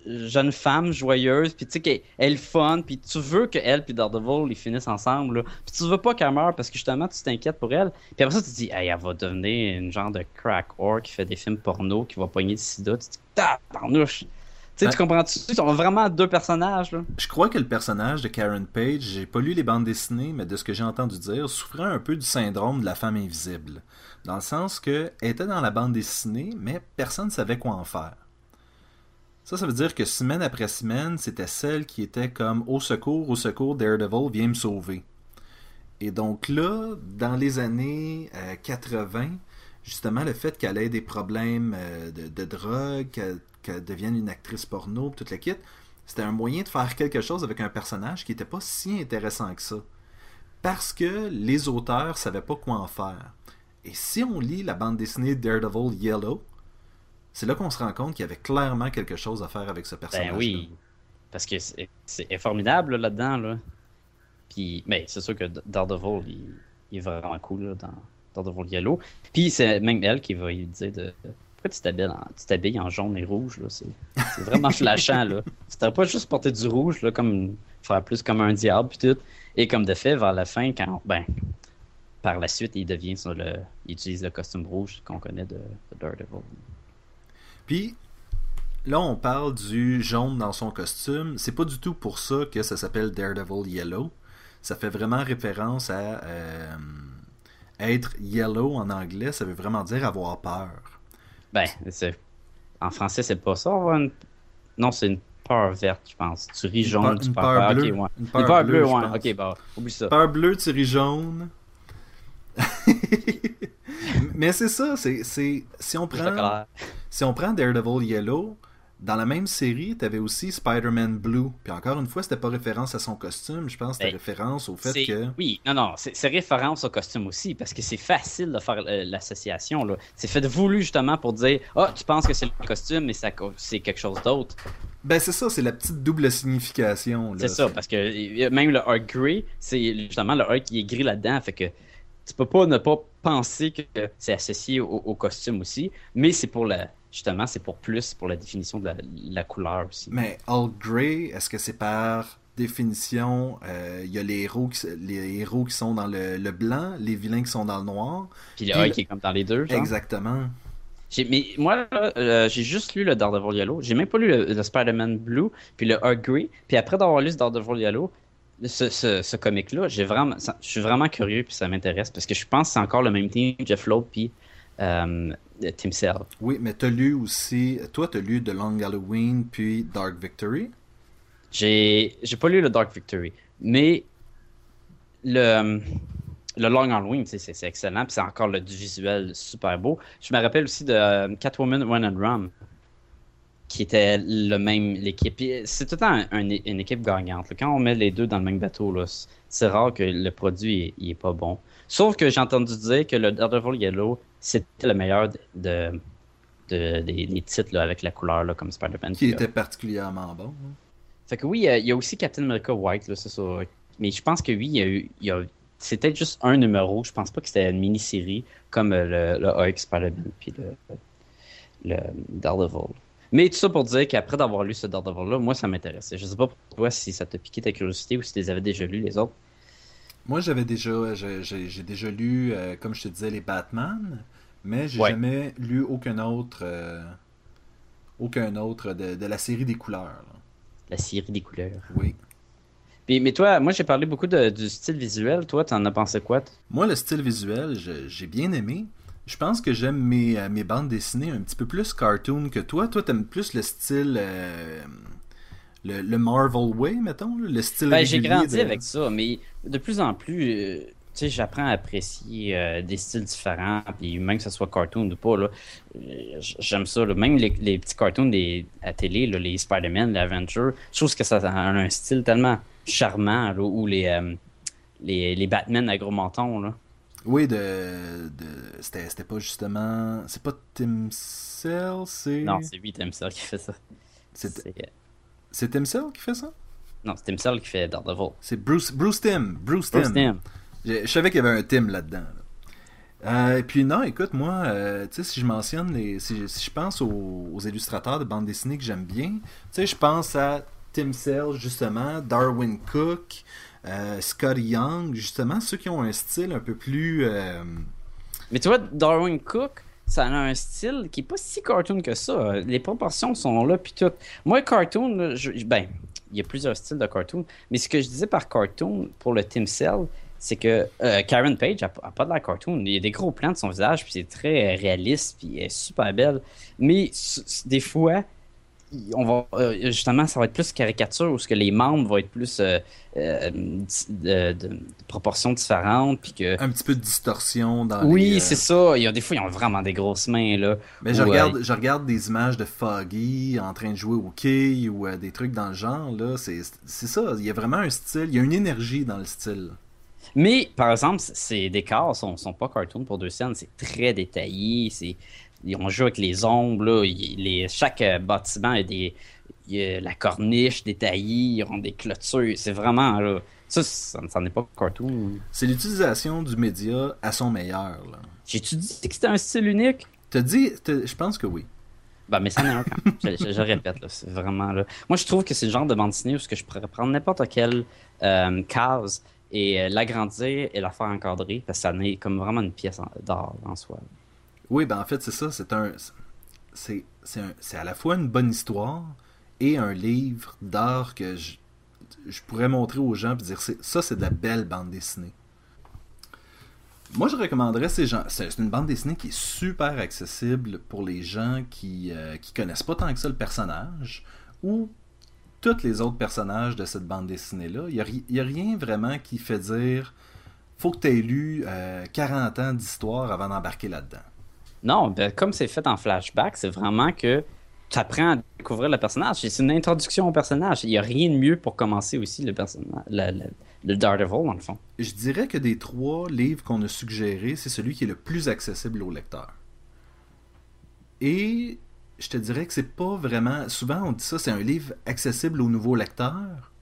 jeune femme joyeuse, puis tu sais qu'elle est fun, puis tu veux qu'elle puis Daredevil ils finissent ensemble, puis tu veux pas qu'elle meure parce que justement tu t'inquiètes pour elle. Puis après ça tu te dis, hey, elle va devenir une genre de crack whore qui fait des films porno, qui va pogner du sida. Tu te dis, tabarnouche! Tu sais, tu comprends-tu? Ils sont vraiment deux personnages. Là. Je crois que le personnage de Karen Page, j'ai pas lu les bandes dessinées, mais de ce que j'ai entendu dire, souffrait un peu du syndrome de la femme invisible. Dans le sens qu'elle était dans la bande dessinée, mais personne ne savait quoi en faire. Ça, ça veut dire que semaine après semaine, c'était celle qui était comme au secours, au secours, Daredevil, viens me sauver. Et donc là, dans les années 80, euh, justement, le fait qu'elle ait des problèmes euh, de, de drogue, qu'elle devienne une actrice porno, toute la kit, c'était un moyen de faire quelque chose avec un personnage qui n'était pas si intéressant que ça. Parce que les auteurs savaient pas quoi en faire. Et si on lit la bande dessinée Daredevil Yellow, c'est là qu'on se rend compte qu'il y avait clairement quelque chose à faire avec ce personnage. Ben oui, parce que c'est formidable là-dedans. Là. Puis, mais c'est sûr que Daredevil, il, est vraiment cool là, dans Daredevil Yellow. Puis c'est même elle qui va lui dire de pourquoi tu t'habilles en, jaune et rouge? C'est, vraiment flashant. Là. Tu pas juste porter du rouge, là, comme faire plus comme un diable, puis tout. Et comme de fait, vers la fin, quand ben, par la suite, il devient sur le. Il utilise le costume rouge qu'on connaît de, Daredevil. Puis, là, on parle du jaune dans son costume. C'est pas du tout pour ça que ça s'appelle Daredevil Yellow. Ça fait vraiment référence à euh, être yellow en anglais. Ça veut vraiment dire avoir peur. Ben, c'est... en français, c'est pas ça. Une... Non, c'est une peur verte, je pense. Tu ris jaune, tu peur bleue. ouais. Une peur, bleue, ouais. Ok, bah, oublie ça. Peur bleue, tu ris jaune. Mais c'est ça, c'est, c'est si on prend si on prend Daredevil Yellow, dans la même série, tu avais aussi Spider-Man Blue. Puis encore une fois, c'était pas référence à son costume, je pense que c'était Ben, référence au fait que. Oui, non, non, c'est référence au costume aussi, parce que c'est facile de faire euh, l'association. là. C'est fait voulu justement pour dire Ah, tu penses que c'est le costume, mais c'est quelque chose d'autre. Ben c'est ça, c'est la petite double signification. C'est ça, parce que même le Hulk Grey, c'est justement le Hulk qui est gris là-dedans, fait que tu peux pas ne pas penser que c'est associé au, au costume aussi, mais c'est pour la. Justement, c'est pour plus, pour la définition de la, la couleur aussi. Mais Hulk Grey, est-ce que c'est par définition, euh, il y a les héros, qui, les héros qui sont dans le, le blanc, les vilains qui sont dans le noir? Puis le Hulk le- est comme dans les deux. genre? Exactement. Mais moi, euh, j'ai juste lu le Daredevil Yellow. J'ai même pas lu le, le Spider-Man Blue, puis le Hulk Grey. Puis après d'avoir lu ce Daredevil Yellow, ce, ce, ce comic-là, j'ai vraiment, je suis vraiment curieux, puis ça m'intéresse, parce que je pense que c'est encore le même team, Jeff Loeb, puis euh, Tim. Oui, mais t'as lu aussi, toi t'as lu The Long Halloween puis Dark Victory? J'ai j'ai pas lu le Dark Victory, mais le, le Long Halloween, c'est excellent, puis c'est encore le du visuel super beau. Je me rappelle aussi de euh, Catwoman Run and Run, qui était le même l'équipe. Puis C'est tout le temps un- un- une équipe gagnante. là. Quand on met les deux dans le même bateau, c'est- rare que le produit est, il est pas bon. Sauf que j'ai entendu dire que le Daredevil Yellow, c'était le meilleur de, de- de- des, des titres là, avec la couleur là, comme Spider-Man. qui euh, était particulièrement bon. hein. fait que oui, il y a- il y a aussi Captain America White, là, c'est ça. Mais je pense que oui, il y a eu. y a- peut-être juste un numéro. Je pense pas que c'était une mini-série comme euh, le, le Hulk, Spider-Man, puis le, le Daredevil. Mais tout ça pour dire qu'après d'avoir lu ce Daredevil-là, moi, ça m'intéressait. Je sais pas pour toi si ça t'a piqué ta curiosité ou si tu les avais déjà lus, les autres. Moi j'avais déjà, j'ai déjà lu, euh, comme je te disais, les Batman, mais j'ai Ouais. jamais lu aucun autre, euh, aucun autre de, de la série des couleurs. là. La série des couleurs. Oui. Puis, mais toi, moi, j'ai parlé beaucoup de- du style visuel. Toi, t'en as pensé quoi? Moi, le style visuel, j'ai bien aimé. Je pense que j'aime mes, euh, mes bandes dessinées un petit peu plus cartoon que toi. Toi, t'aimes plus le style. euh, le, le Marvel Way, mettons, le style Ben, j'ai grandi de- avec ça, mais de plus en plus, euh, sais, j'apprends à apprécier euh, des styles différents, puis même que ce soit cartoon ou pas, là, euh, j'aime ça. là. Même les, les petits cartoons des, à télé, là, les Spider-Man, les Avengers, je trouve que ça a un style tellement charmant, là, ou les, euh, les, les Batman à gros menton, là. Oui, de. de c'était, pas justement. C'est pas Tim Cell, c'est. Non, c'est lui, Tim Cell, qui fait ça. c'est, euh, Tim Cell qui fait ça? Non, c'est Tim Cell qui fait Daredevil. C'est Bruce, Bruce Tim. Bruce Tim. Bruce Timm. Je, je savais qu'il y avait un Tim là-dedans. là. Euh, puis non, écoute, moi, euh, tu sais, si je mentionne les, si, je- si je pense aux, illustrateurs de bande dessinée que j'aime bien, tu sais, je pense à Tim Cell justement, Darwin Cook, euh, Scotty Young, justement, ceux qui ont un style un peu plus, Mais tu vois, Darwin Cook, ça a un style qui est pas si cartoon que ça. Les proportions sont là, puis tout. Moi, cartoon, je- ben, il y a plusieurs styles de cartoon, mais ce que je disais par cartoon pour le Tim Cell, c'est que euh, Karen Page a, a pas de la cartoon. Il y a des gros plans de son visage, puis c'est très euh, réaliste, puis elle est super belle. Mais des fois, on va euh, justement, ça va être plus caricature, où ce que les membres vont être plus euh, euh, de, de- de proportions différentes, puis que un petit peu de distorsion dans oui, les, c'est ça. Il y a des fois, ils ont vraiment des grosses mains, là. Mais je regarde, je regarde des images de Foggy en train de jouer au quai ou des trucs dans le genre, là, c'est c'est ça, il y a vraiment un style, il y a une énergie dans le style. Mais, par exemple, ces décors sont, sont pas cartoon pour deux scènes. C'est très détaillé. C'est... On joue avec les ombres, là. Les... Chaque euh, bâtiment a des... a la corniche détaillée. Ils ont des clôtures. C'est vraiment, là... Ça, ça, ça n'est pas cartoon. C'est l'utilisation du média à son meilleur, là. J'ai-tu dit que c'était un style unique? T'as dit, je pense que oui. Ben, mais ça en est un quand même. je, je- je répète, là, c'est vraiment là. Moi, je trouve que c'est le genre de bande dessinée où je pourrais prendre n'importe quelle euh, case et euh, l'agrandir et la faire encadrer parce que ça en est comme vraiment une pièce d'art en soi. Oui, ben en fait, c'est ça, c'est un. C'est à la fois une bonne histoire et un livre d'art que je, je pourrais montrer aux gens et dire ça, c'est de la belle bande dessinée. Moi, je recommanderais ces gens. C'est une bande dessinée qui est super accessible pour les gens qui, euh, qui connaissent pas tant que ça le personnage ou tous les autres personnages de cette bande dessinée-là. Il n'y a, rien vraiment qui fait dire faut que tu aies lu euh, 40 ans d'histoire avant d'embarquer là-dedans. Non, ben, comme c'est fait en flashback, c'est vraiment que t'apprends à découvrir le personnage. C'est une introduction au personnage. Il n'y a rien de mieux pour commencer aussi le personnage, le, le, le Daredevil, dans le fond. Je dirais que des trois livres qu'on a suggérés, c'est celui qui est le plus accessible au lecteur. Et je te dirais que c'est pas vraiment. Souvent, on dit ça, c'est un livre accessible aux nouveaux lecteurs.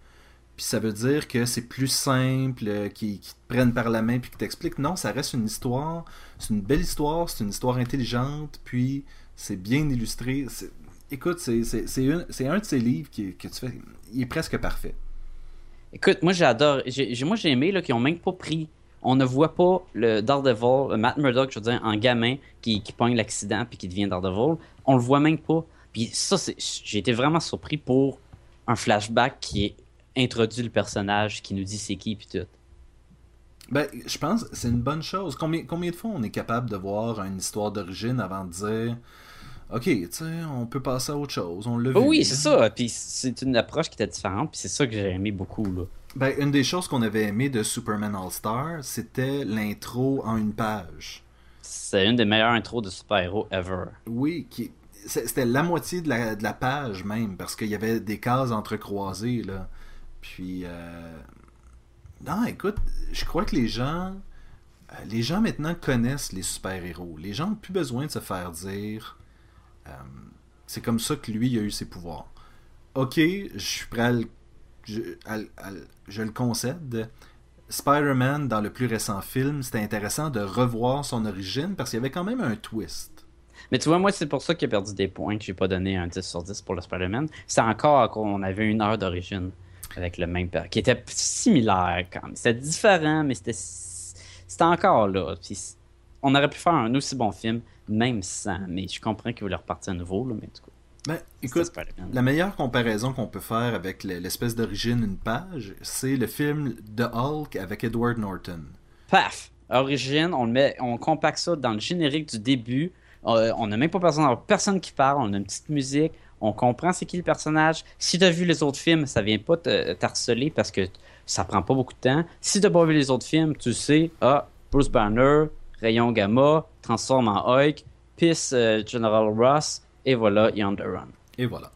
Puis ça veut dire que c'est plus simple, euh, qui, qui te prennent par la main puis qui t'expliquent. Non, ça reste une histoire. C'est une belle histoire, c'est une histoire intelligente, puis c'est bien illustré. Écoute, c'est un de ces livres qui, que tu fais. Il est presque parfait. Écoute, moi j'adore. Moi j'ai aimé qu'ils ont même pas pris. On ne voit pas le Daredevil, le Matt Murdock, je veux dire, en gamin qui, qui pogne l'accident puis qui devient Daredevil. On le voit même pas. Puis ça, c'est, j'ai été vraiment surpris pour un flashback qui introduit le personnage, qui nous dit c'est qui puis tout. Ben, je pense que c'est une bonne chose. Combien, combien de fois on est capable de voir une histoire d'origine avant de dire Ok, tu sais, on peut passer à autre chose, on l'a vu. Oh oui, c'est ça. Puis c'est une approche qui était différente. Puis c'est ça que j'ai aimé beaucoup là. Ben, une des choses qu'on avait aimé de Superman All-Star, c'était l'intro en une page. C'est une des meilleures intros de super-héros ever. Oui, qui c'était la moitié de la, de la page même, parce qu'il y avait des cases entrecroisées, là. Puis, euh... non, écoute, je crois que les gens, euh, les gens maintenant connaissent les super-héros. Les gens n'ont plus besoin de se faire dire, euh, c'est comme ça que lui il a eu ses pouvoirs. Ok, je suis prêt à le, je, le concède. Spider-Man, dans le plus récent film, c'était intéressant de revoir son origine parce qu'il y avait quand même un twist. Mais tu vois, moi, c'est pour ça qu'il a perdu des points que j'ai pas donné un 10 sur 10 pour le Spider-Man. C'est encore qu'on avait une heure d'origine avec le même père, qui était similaire quand même. C'était différent, mais c'était c'était encore là. Puis on aurait pu faire un aussi bon film, même sans. Mais je comprends qu'il voulait repartir à nouveau, là, mais du coup. Ben, écoute, la meilleure comparaison qu'on peut faire avec le- l'espèce d'origine une page, c'est le film de Hulk avec Edward Norton. Paf! Origine, on le met, on compacte ça dans le générique du début. Euh, on n'a même pas besoin d'avoir personne qui parle, on a une petite musique, on comprend c'est qui le personnage. Si tu as vu les autres films, ça vient pas t'harceler parce que ça prend pas beaucoup de temps. Si tu pas vu les autres films, tu sais, ah, Bruce Banner, Rayon Gamma, transforme en Hulk, pisse euh, General Ross, et voilà, il est on the run. Et voilà.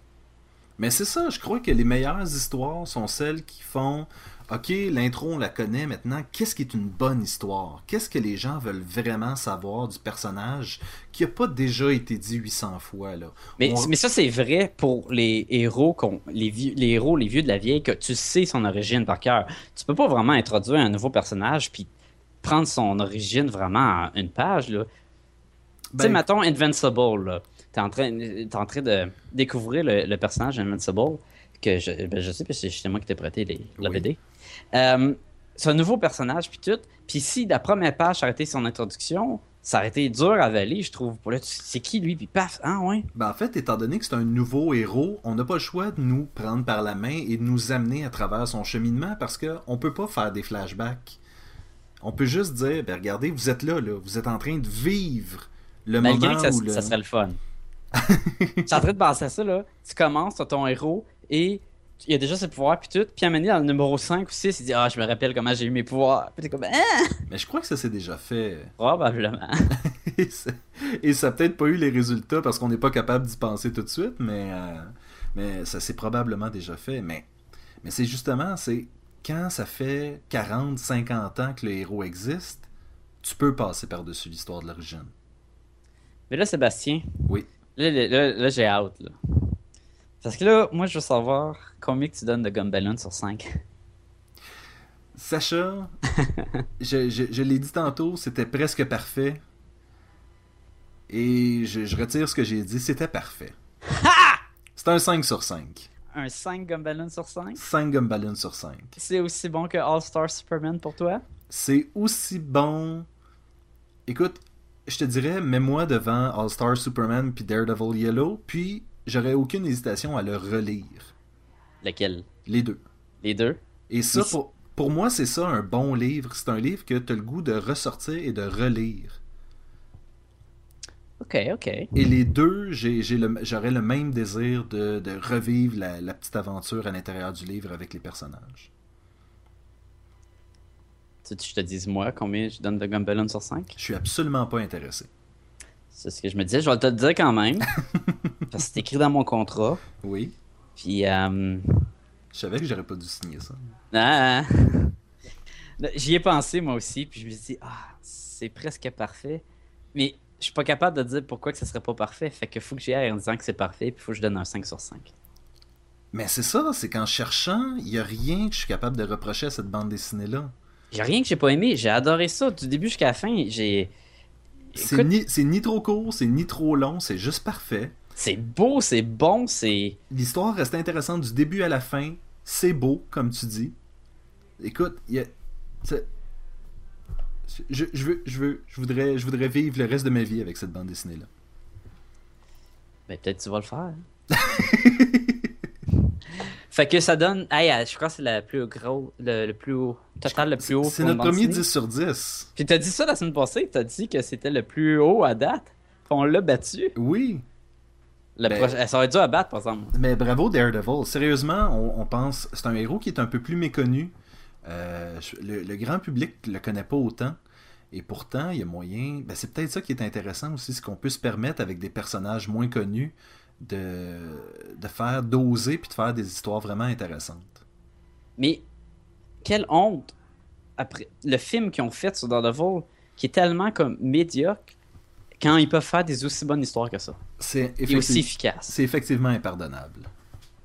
Mais c'est ça, je crois que les meilleures histoires sont celles qui font OK, l'intro, on la connaît maintenant. Qu'est-ce qui est une bonne histoire? Qu'est-ce que les gens veulent vraiment savoir du personnage qui n'a pas déjà été dit 800 fois là? Mais, On- mais ça, c'est vrai pour les héros, les, vieux- les héros, les vieux de la vieille, que tu sais son origine par cœur. Tu peux pas vraiment introduire un nouveau personnage puis prendre son origine vraiment en une page. Là. Tu sais, Ben, mettons Invincible, là. T'es en, train, t'es en train de découvrir le, le personnage Invincible, que je, ben, je sais, parce que c'est moi qui t'ai prêté les, la Oui. BD. Euh, c'est un nouveau personnage, puis tout. Puis si la première page été son introduction, ça aurait été dur à avaler, je trouve. Là, c'est qui lui, puis paf, ah ouais. Ben, en fait, étant donné que c'est un nouveau héros, on n'a pas le choix de nous prendre par la main et de nous amener à travers son cheminement parce qu'on peut pas faire des flashbacks. On peut juste dire, ben regardez, vous êtes là, là, vous êtes en train de vivre le Malgré moment que ça, le... ça serait le fun. Je suis en train de penser à ça, là. Tu commences, t'as ton héros, et il a déjà ses pouvoirs, puis tout. Puis à dans le numéro 5 ou 6, il dit Ah, je me rappelle comment j'ai eu mes pouvoirs. Puis t'es comme Ah, Mais je crois que ça s'est déjà fait. probablement. et ça- et ça n'a peut-être pas eu les résultats parce qu'on n'est pas capable d'y penser tout de suite, mais, euh, mais ça s'est probablement déjà fait. Mais, mais c'est justement, c'est quand ça fait 40, 50 ans que le héros existe, tu peux passer par-dessus l'histoire de l'origine. Mais là, Sébastien, Oui. là, là, là, là, j'ai hâte, là. Parce que là, moi, je veux savoir combien que tu donnes de Gumballoon sur 5. Sacha, je, je- je l'ai dit tantôt, c'était presque parfait. Et je, je retire ce que j'ai dit, c'était parfait. C'est un 5 sur 5. Un 5 Gumballoon sur 5 5 Gumballoon sur 5. C'est aussi bon que All-Star Superman pour toi? C'est aussi bon. Écoute, je te dirais, mets-moi devant All-Star Superman puis Daredevil Yellow, puis j'aurais aucune hésitation à le relire. Lequel? Les deux. Les deux? Et ça, Oui. pour, pour moi, c'est ça un bon livre. C'est un livre que tu as le goût de ressortir et de relire. Ok, ok. Et les deux, j'ai le- j'aurais le même désir de, de revivre la, la petite aventure à l'intérieur du livre avec les personnages. Tu veux que je te dise, moi, combien je donne de Gumballoon sur 5 Je suis absolument pas intéressé. C'est ce que je me disais. Je vais te le dire quand même. parce que c'est écrit dans mon contrat. Oui. Puis, euh, Je savais que j'aurais pas dû signer ça. ah, j'y ai pensé moi aussi. Puis je me suis dit, ah, c'est presque parfait. Mais je suis pas capable de dire pourquoi que ce serait pas parfait. Fait que faut que j'y aille en disant que c'est parfait. Puis faut que je donne un 5 sur 5. Mais c'est ça, c'est qu'en cherchant, il y a rien que je suis capable de reprocher à cette bande dessinée-là. J'ai rien que j'ai pas aimé. J'ai adoré ça. Du début jusqu'à la fin, j'ai. C'est ni, ni trop court, c'est ni trop long, c'est juste parfait. C'est beau, c'est bon, c'est. L'histoire reste intéressante du début à la fin. C'est beau, comme tu dis. Écoute, il y a. Je, je veux, je veux, je voudrais, je voudrais vivre le reste de ma vie avec cette bande dessinée là. Ben, peut-être tu vas le faire. fait que ça donne. Hey, euh, je crois que c'est le plus gros. Le, le plus haut. Total, le plus haut. C'est notre premier dessinée. 10 sur 10. Puis t'as dit ça la semaine passée. T'as dit que c'était le plus haut à date. Puis on l'a battu. Oui, Le Ben- Ça être dur à battre, par exemple. mais bravo Daredevil. Sérieusement, on, on pense, c'est un héros qui est un peu plus méconnu. Euh, le grand public le connaît pas autant. Et pourtant, il y a moyen. Ben, c'est peut-être ça qui est intéressant aussi, c'est qu'on peut se permettre avec des personnages moins connus de, de faire d'oser puis de faire des histoires vraiment intéressantes. Mais quelle honte. Après le film qu'ils ont fait sur Daredevil, qui est tellement comme médiocre, quand ils peuvent faire des aussi bonnes histoires que ça. C'est aussi efficaces. c'est effectivement impardonnable.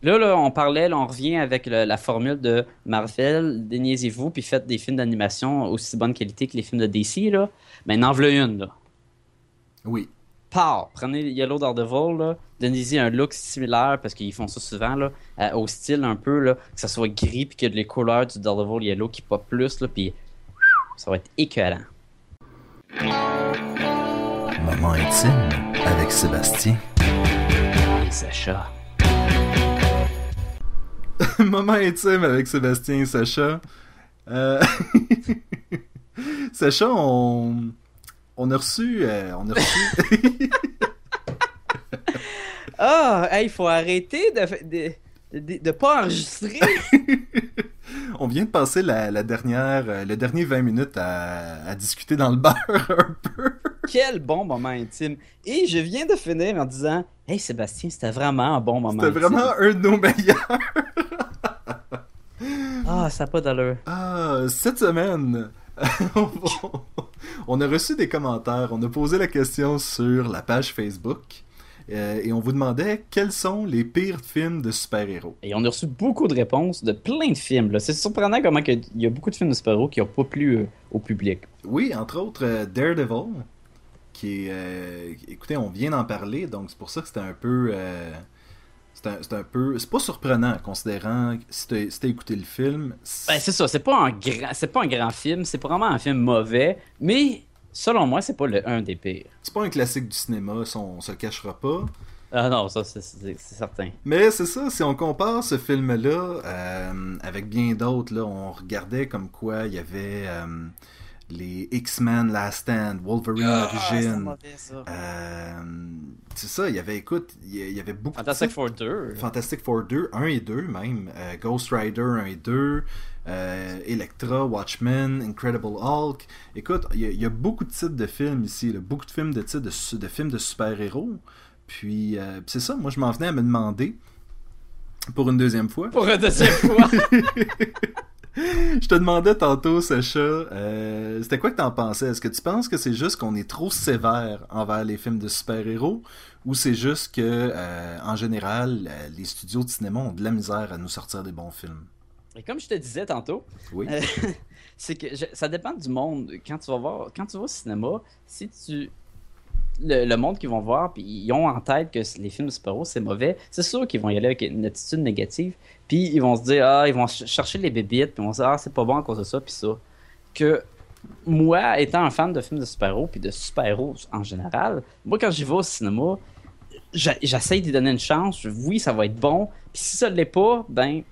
Là, là, on parlait, là, on revient avec le- la formule de Marvel, déniaisez-vous, puis faites des films d'animation aussi bonne qualité que les films de DC, là. Mais n'en voilà une, là. Oui. Pow! Prenez Yellow Daredevil, là, donnez-y un look similaire, parce qu'ils font ça souvent, là, euh, au style un peu, là, que ça soit gris, puis que les couleurs du Daredevil Yellow qui pop plus, là, puis ça va être écœurant. Moment intime avec Sébastien. Et Sacha. Moment intime avec Sébastien et Sacha. Euh, Sacha, on... on a reçu. euh, on a reçu. Ah, il faut arrêter de, de, de, de pas enregistrer. on vient de passer la, la dernière, euh, le dernier 20 minutes à, à discuter dans le bar un peu. Quel bon moment intime. Et je viens de finir en disant Hey Sébastien, c'était vraiment un bon moment C'était vraiment un de nos meilleurs. Ah, ça n'a pas d'allure. Ah, cette semaine, on a reçu des commentaires. On a posé la question sur la page Facebook. euh, et on vous demandait quels sont les pires films de super-héros. Et on a reçu beaucoup de réponses de plein de films. C'est surprenant comment il y a beaucoup de films de super-héros qui n'ont pas plu euh, au public. Oui, entre autres euh, Daredevil, qui est... écoutez, on vient d'en parler, donc c'est pour ça que c'était un peu... c'est un, un peu... C'est pas surprenant, considérant que si t'as si écouté le film... c'est- Ben, c'est ça, c'est pas un pas un grand film, c'est vraiment un film mauvais, mais selon moi, c'est pas le un des pires. c'est pas un classique du cinéma, ça, on se le cachera pas. Ah non, ça c'est- certain. Mais c'est ça, si on compare ce film-là euh, avec bien d'autres, là, on regardait comme quoi il y avait euh, les X-Men Last Stand, Wolverine Ah, Origin. euh, c'est ça, il y avait, écoute, il y- avait beaucoup Fantastic de Four 2. Fantastic Four 2, 1 et 2 même, euh, Ghost Rider 1 et 2, euh, Electra, Watchmen, Incredible Hulk. Écoute, il y, a- il y a beaucoup de titres de films ici, là, beaucoup de films de titres de, films de super-héros. Puis euh, c'est ça, moi je m'en venais à me demander, pour une deuxième fois, Pour une deuxième fois. je te demandais tantôt, Sacha, euh, c'était quoi que t'en pensais? Est-ce que tu penses que c'est juste qu'on est trop sévère envers les films de super-héros ou c'est juste que, euh, en général, euh, les studios de cinéma ont de la misère à nous sortir des bons films? Et comme je te disais tantôt, Oui. Euh, c'est que je- ça dépend du monde. Quand tu vas voir, quand tu vas au cinéma, si tu le, le monde qu'ils vont voir, puis ils ont en tête que les films de super-héros c'est mauvais, c'est sûr qu'ils vont y aller avec une attitude négative, puis ils vont se dire ah ils vont ch- chercher les bébites, puis ils vont se dire ah c'est pas bon à cause de ça, puis ça. Que moi, étant un fan de films de super-héros, puis de super-héros en général, moi quand j'y vais au cinéma, j'essaye d'y donner une chance. Oui, ça va être bon. Puis si ça ne l'est pas, ben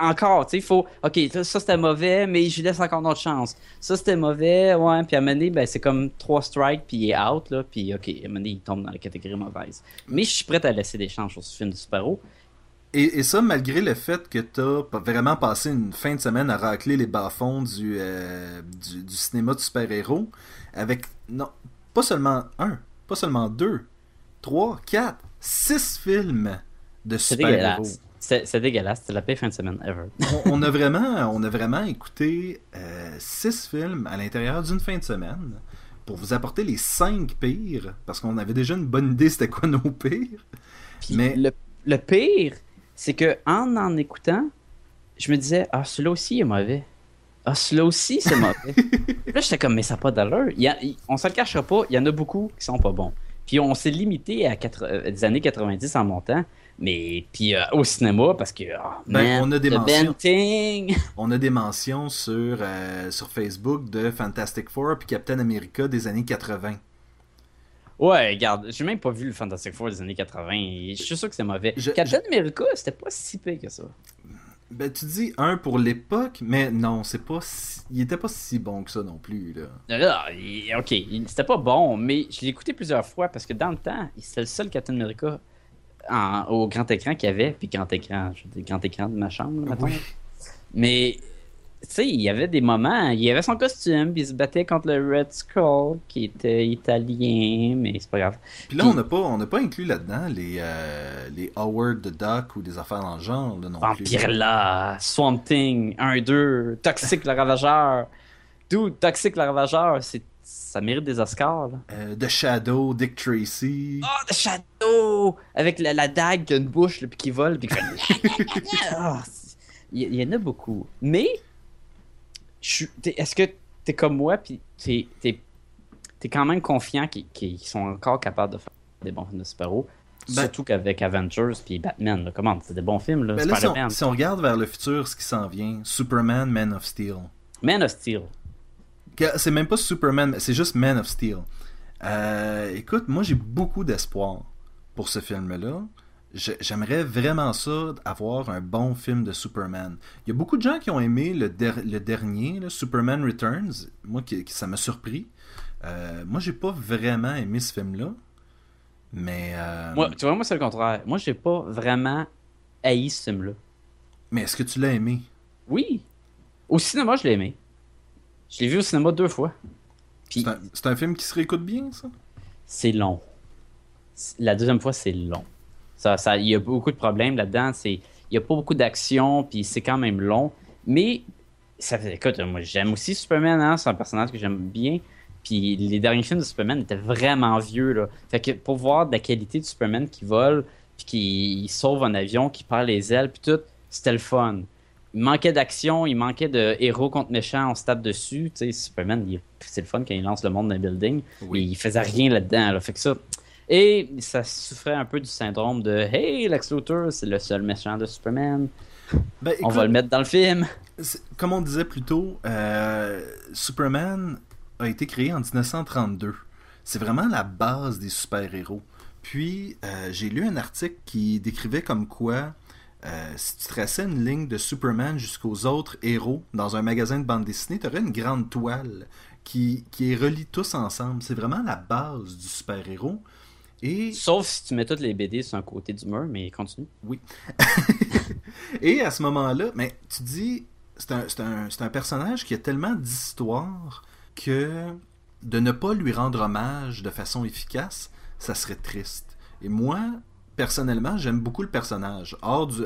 encore, tu sais, il faut. Ok, ça c'était mauvais, mais je lui laisse encore une autre chance. Ça c'était mauvais, ouais, puis à donné, ben, c'est comme trois strikes, puis il est out, là, puis ok, à donné, il tombe dans la catégorie mauvaise. Mais je suis prêt à laisser des chances sur ce film de super-héros. Et, et ça, malgré le fait que t'as pas vraiment passé une fin de semaine à racler les bas-fonds du, euh, du, du cinéma de super-héros, avec, non, pas seulement un, pas seulement deux, trois, quatre, six films de C'est super-héros. dégueulasse. C'est c'est dégueulasse. C'était la pire fin de semaine ever. on, on a vraiment, on a vraiment écouté euh, six films à l'intérieur d'une fin de semaine pour vous apporter les cinq pires, parce qu'on avait déjà une bonne idée c'était quoi nos pires. Puis Mais- le, le pire, c'est que en en écoutant, je me disais, ah, celui-là aussi est mauvais. Ah, celui-là aussi, c'est mauvais. Là, j'étais comme, mais ça n'a pas d'allure. Il y a- il- on se le cachera pas, il y en a beaucoup qui sont pas bons. Puis on s'est limité à euh, des années 90 en montant, mais puis euh, au cinéma, parce que, ah, Ben, on a des mentions. On a des mentions sur, euh, sur Facebook de Fantastic Four puis Captain America des années 80. Ouais, regarde, j'ai même pas vu le Fantastic Four des années 80. et Je suis sûr que c'est mauvais. Je- Captain America, c'était pas si pire que ça. Ben, tu dis un pour l'époque, mais non, c'est pas si- il était pas si bon que ça non plus. Là. Il- ok, il- c'était pas bon, mais je l'ai écouté plusieurs fois parce que dans le temps, c'était le seul Captain America en- au grand écran qu'il y avait. Puis grand écran, je dire, grand écran de ma chambre, là. Oui. Mais, sais, il y avait des moments, il y avait son costume, puis il se battait contre le Red Skull, qui était italien, mais c'est pas grave. Puis là, on n'a pas, on pas inclus là-dedans les, euh, les Howard the Duck ou des affaires dans le genre là, non plus. Vampirella, Swamp Thing, 1, 2, Toxic le Ravageur. Dude, Toxic le Ravageur, c'est, ça mérite des Oscars, là. Euh, The Shadow, Dick Tracy. Oh, The Shadow! Avec la, la dague qui a une bouche, là, puis qui vole, puis qui fait... Ah, il y en a beaucoup. Mais, est-ce que t'es comme moi, puis t'es, t'es, t'es quand même confiant qu'ils, sont encore capables de faire des bons films de super-héros? Ben- Surtout qu'avec Avengers puis Batman, là, comment, c'est des bons films, là. Ben là, si, on, Spider-Man. si on regarde vers le futur, ce qui s'en vient, Superman, Man of Steel. Man of Steel. C'est même pas Superman, c'est juste Man of Steel. Euh, écoute, moi j'ai beaucoup d'espoir pour ce film-là. J'aimerais vraiment ça, avoir un bon film de Superman. Il y a beaucoup de gens qui ont aimé le, der- le dernier, là, Superman Returns. Moi, qui, qui- ça m'a surpris. Euh, moi, j'ai pas vraiment aimé ce film-là. Mais, euh, Moi, tu vois, moi, c'est le contraire. Moi, j'ai pas vraiment haï ce film-là. mais est-ce que tu l'as aimé? Oui. Au cinéma, je l'ai aimé. Je l'ai vu au cinéma deux fois. Puis, C'est un, film qui se réécoute bien, ça? C'est long. La deuxième fois, c'est long. Ça, ça, il y a beaucoup de problèmes là-dedans. Il y a pas beaucoup d'action, puis c'est quand même long. Mais, ça fait, écoute, moi, j'aime aussi Superman, hein, c'est un personnage que j'aime bien. Puis les derniers films de Superman étaient vraiment vieux, là. Fait que pour voir de la qualité de Superman qui vole, puis qui sauve un avion, qui perd les ailes, puis tout, c'était le fun. Il manquait d'action, il manquait de héros contre méchants, on se tape dessus. Tu sais, Superman, il- c'est le fun quand il lance le monde d'un building. Oui. Mais il faisait rien là-dedans. Là. Fait que ça. Et ça souffrait un peu du syndrome de Hey, Lex Luthor, c'est le seul méchant de Superman. Ben, On va le mettre dans le film. comme on disait plus tôt, euh, Superman a été créé en 1932. C'est vraiment la base des super-héros. Puis, euh, j'ai lu un article qui décrivait comme quoi, euh, si tu traçais une ligne de Superman jusqu'aux autres héros dans un magasin de bande dessinée, tu aurais une grande toile qui, qui est relie tous ensemble. C'est vraiment la base du super-héros. Et Sauf si tu mets toutes les BD sur un côté du mur, mais continue. oui. Et à ce moment-là, mais tu dis, c'est un, un- un personnage qui a tellement d'histoire que de ne pas lui rendre hommage de façon efficace, ça serait triste. Et moi, personnellement, j'aime beaucoup le personnage. Hors du.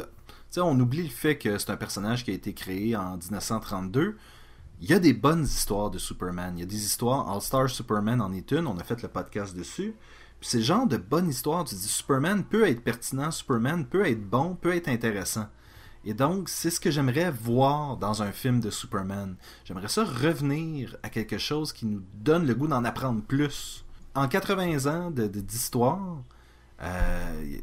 On oublie le fait que c'est un personnage qui a été créé en 1932. Il y a des bonnes histoires de Superman. Il y a des histoires. All-Star Superman en est une. On a fait le podcast dessus. C'est le genre de bonne histoire. Tu dis Superman peut être pertinent, Superman peut être bon, peut être intéressant. Et donc, c'est ce que j'aimerais voir dans un film de Superman. J'aimerais ça revenir à quelque chose qui nous donne le goût d'en apprendre plus. En 80 ans de- de- d'histoire, euh,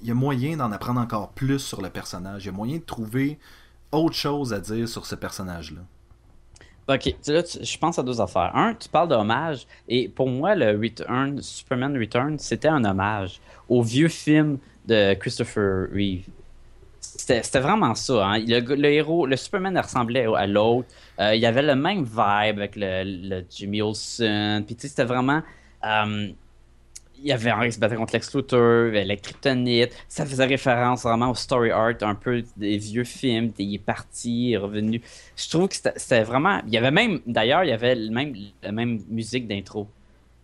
il y a moyen d'en apprendre encore plus sur le personnage. Il y a moyen de trouver autre chose à dire sur ce personnage-là. Ok, là, je pense à deux affaires. Un, tu parles d'hommage, et pour moi, le Return, Superman Return, c'était un hommage au vieux film de Christopher Reeve. C'était vraiment ça. Hein? Le, héros, le Superman ressemblait à l'autre. Euh, il y avait le même vibe avec le, le Jimmy Olsen. Puis tu sais, c'était vraiment. euh, il y avait un qui se battait contre Lex Luthor, la Kryptonite. Ça faisait référence vraiment au story art un peu des vieux films. Il est parti, il est revenu. Je trouve que c'était vraiment. Il y avait même. D'ailleurs, il y avait même, la même musique d'intro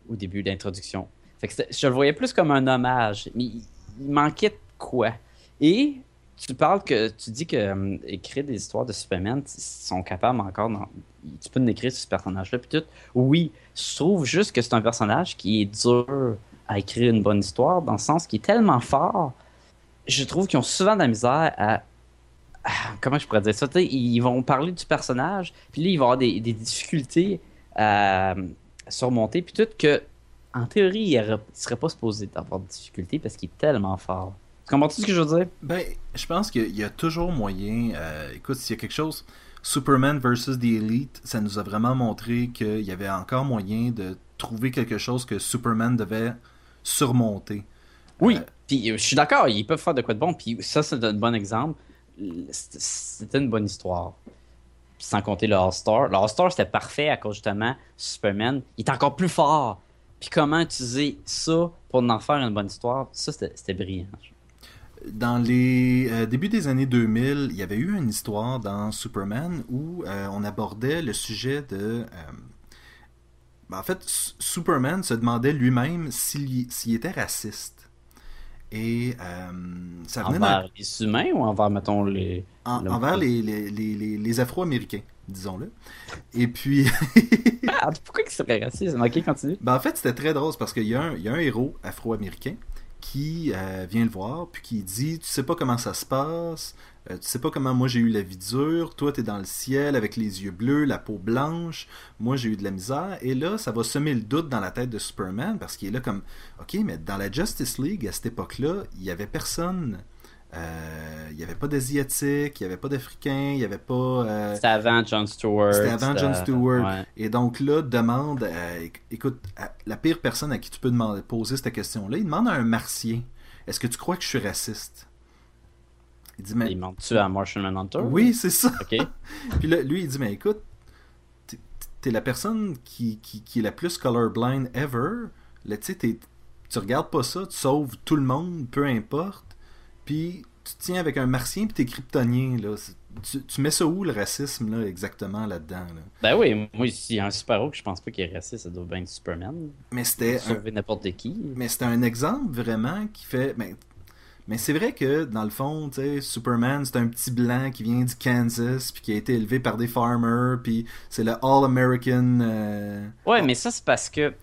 au début d'introduction. Je le voyais plus comme un hommage. Mais il, manquait de quoi. Et tu parles que tu dis que hum, écrire des histoires de Superman, ils sont capables encore. tu peux écrire sur ce personnage-là. Puis tout. Oui, je trouve juste que c'est un personnage qui est dur à écrire une bonne histoire, dans le sens qu'il est tellement fort. Je trouve qu'ils ont souvent de la misère à comment je pourrais dire ça? ils vont parler du personnage, puis là, ils vont avoir des, difficultés à, surmonter, puis tout que, en théorie, il ne serait pas supposé avoir de difficultés parce qu'il est tellement fort. Tu comprends ce que je veux dire? Ben, je pense qu'il y a toujours moyen. Euh, écoute, s'il y a quelque chose. Superman versus The Elite, ça nous a vraiment montré qu'il y avait encore moyen de trouver quelque chose que Superman devait surmonter. Oui, euh, puis je suis d'accord, ils peuvent faire de quoi de bon, puis ça, c'est un bon exemple c'était une bonne histoire. sans compter le All-Star. Le All-Star, c'était parfait à cause justement Superman. Il est encore plus fort. Puis comment utiliser ça pour en faire une bonne histoire, ça, c'était brillant. Dans les euh, débuts des années 2000, il y avait eu une histoire dans Superman où euh, on abordait le sujet de... Euh, ben, en fait, Superman se demandait lui-même s'il était raciste. Et euh, ça venait envers les humains ou envers, mettons, les. envers les, les, les, les Afro-Américains, disons-le. Et puis. ah, pourquoi il serait raciste? Ok, continue. Ben, en fait, c'était très drôle parce qu'il y, y, a un héros afro-américain qui euh, vient le voir, puis qui dit Tu sais pas comment ça se passe, euh, tu sais pas comment moi j'ai eu la vie dure, toi t'es dans le ciel avec les yeux bleus, la peau blanche, moi j'ai eu de la misère, et là ça va semer le doute dans la tête de Superman parce qu'il est là comme Ok, mais dans la Justice League à cette époque-là, il y avait personne. Euh, il n'y avait pas d'Asiatiques, il n'y avait pas d'Africains, il n'y avait pas. Euh, c'était avant John Stewart. C'était avant John Stewart. Et donc là, demande. écoute, la pire personne à qui tu peux demander, poser cette question-là, il demande à un martien Est-ce que tu crois que je suis raciste? Il dit, mais... Il tu à Martian Manhunter? Oui, c'est ça. Puis là, lui, il dit, mais écoute, t'es la personne qui, qui, est la plus colorblind ever. Là, tu tu regardes pas ça, tu sauves tout le monde, peu importe. Puis tu tiens avec un martien puis t'es kryptonien, là. Tu, mets ça où le racisme, là, exactement là-dedans? Ben oui, moi, s'il y a un super-héros que je pense pas qu'il est raciste, ça doit bien être Superman. Mais c'était. Sauver n'importe qui. Mais c'était un exemple vraiment qui fait. Ben, mais c'est vrai que, dans le fond, Superman, c'est un petit blanc qui vient du Kansas, puis qui a été élevé par des farmers, puis c'est le All-American. Euh, ouais, mais ça, c'est parce que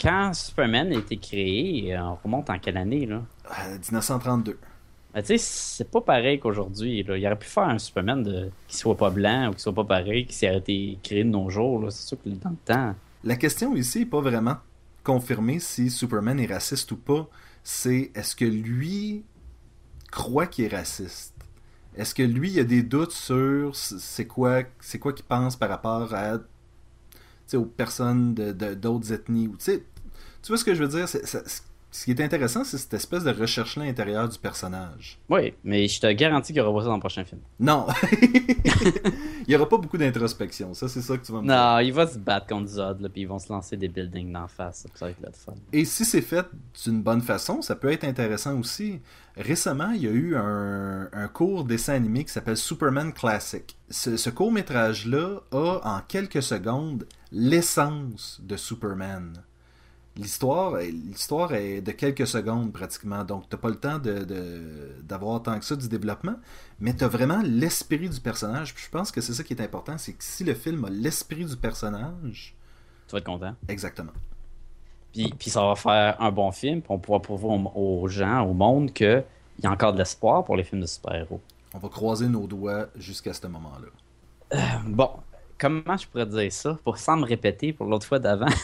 quand Superman a été créé, on remonte en quelle année, là? 1932. Euh, ben, tu sais, c'est pas pareil qu'aujourd'hui. Il aurait pu faire un Superman de... qui soit pas blanc ou qui soit pas pareil, qui s'est été créé de nos jours. C'est sûr que dans le temps. La question ici n'est pas vraiment confirmée si Superman est raciste ou pas. C'est est-ce que lui croit qu'il est raciste? Est-ce que lui, il a des doutes sur c'est quoi c'est quoi qu'il pense par rapport à aux personnes d'autres de, ethnies? Ou, tu vois ce que je veux dire? Ce qui est intéressant, c'est cette espèce de recherche-là intérieure du personnage. Oui, mais je te garantis qu'il n'y aura pas ça dans le prochain film. Non. il n'y aura pas beaucoup d'introspection. Ça, c'est ça que tu vas me dire. Non, il va se battre contre Zod, là, puis ils vont se lancer des buildings d'en face. Ça va être le fun. Et si c'est fait d'une bonne façon, ça peut être intéressant aussi. Récemment, il y a eu un, court dessin animé qui s'appelle Superman Classic. ce court-métrage-là a, en quelques secondes, l'essence de Superman l'histoire l'histoire est de quelques secondes pratiquement. Donc t'as pas le temps de, d'avoir tant que ça du développement mais t'as vraiment l'esprit du personnage. Je pense que c'est ça qui est important c'est que si le film a l'esprit du personnage tu vas être content. Exactement. Puis, puis ça va faire un bon film puis on pourra prouver aux, gens au monde qu'il y a encore de l'espoir pour les films de super-héros. On va croiser nos doigts jusqu'à ce moment là euh, bon comment je pourrais dire ça pour sans me répéter pour l'autre fois d'avant?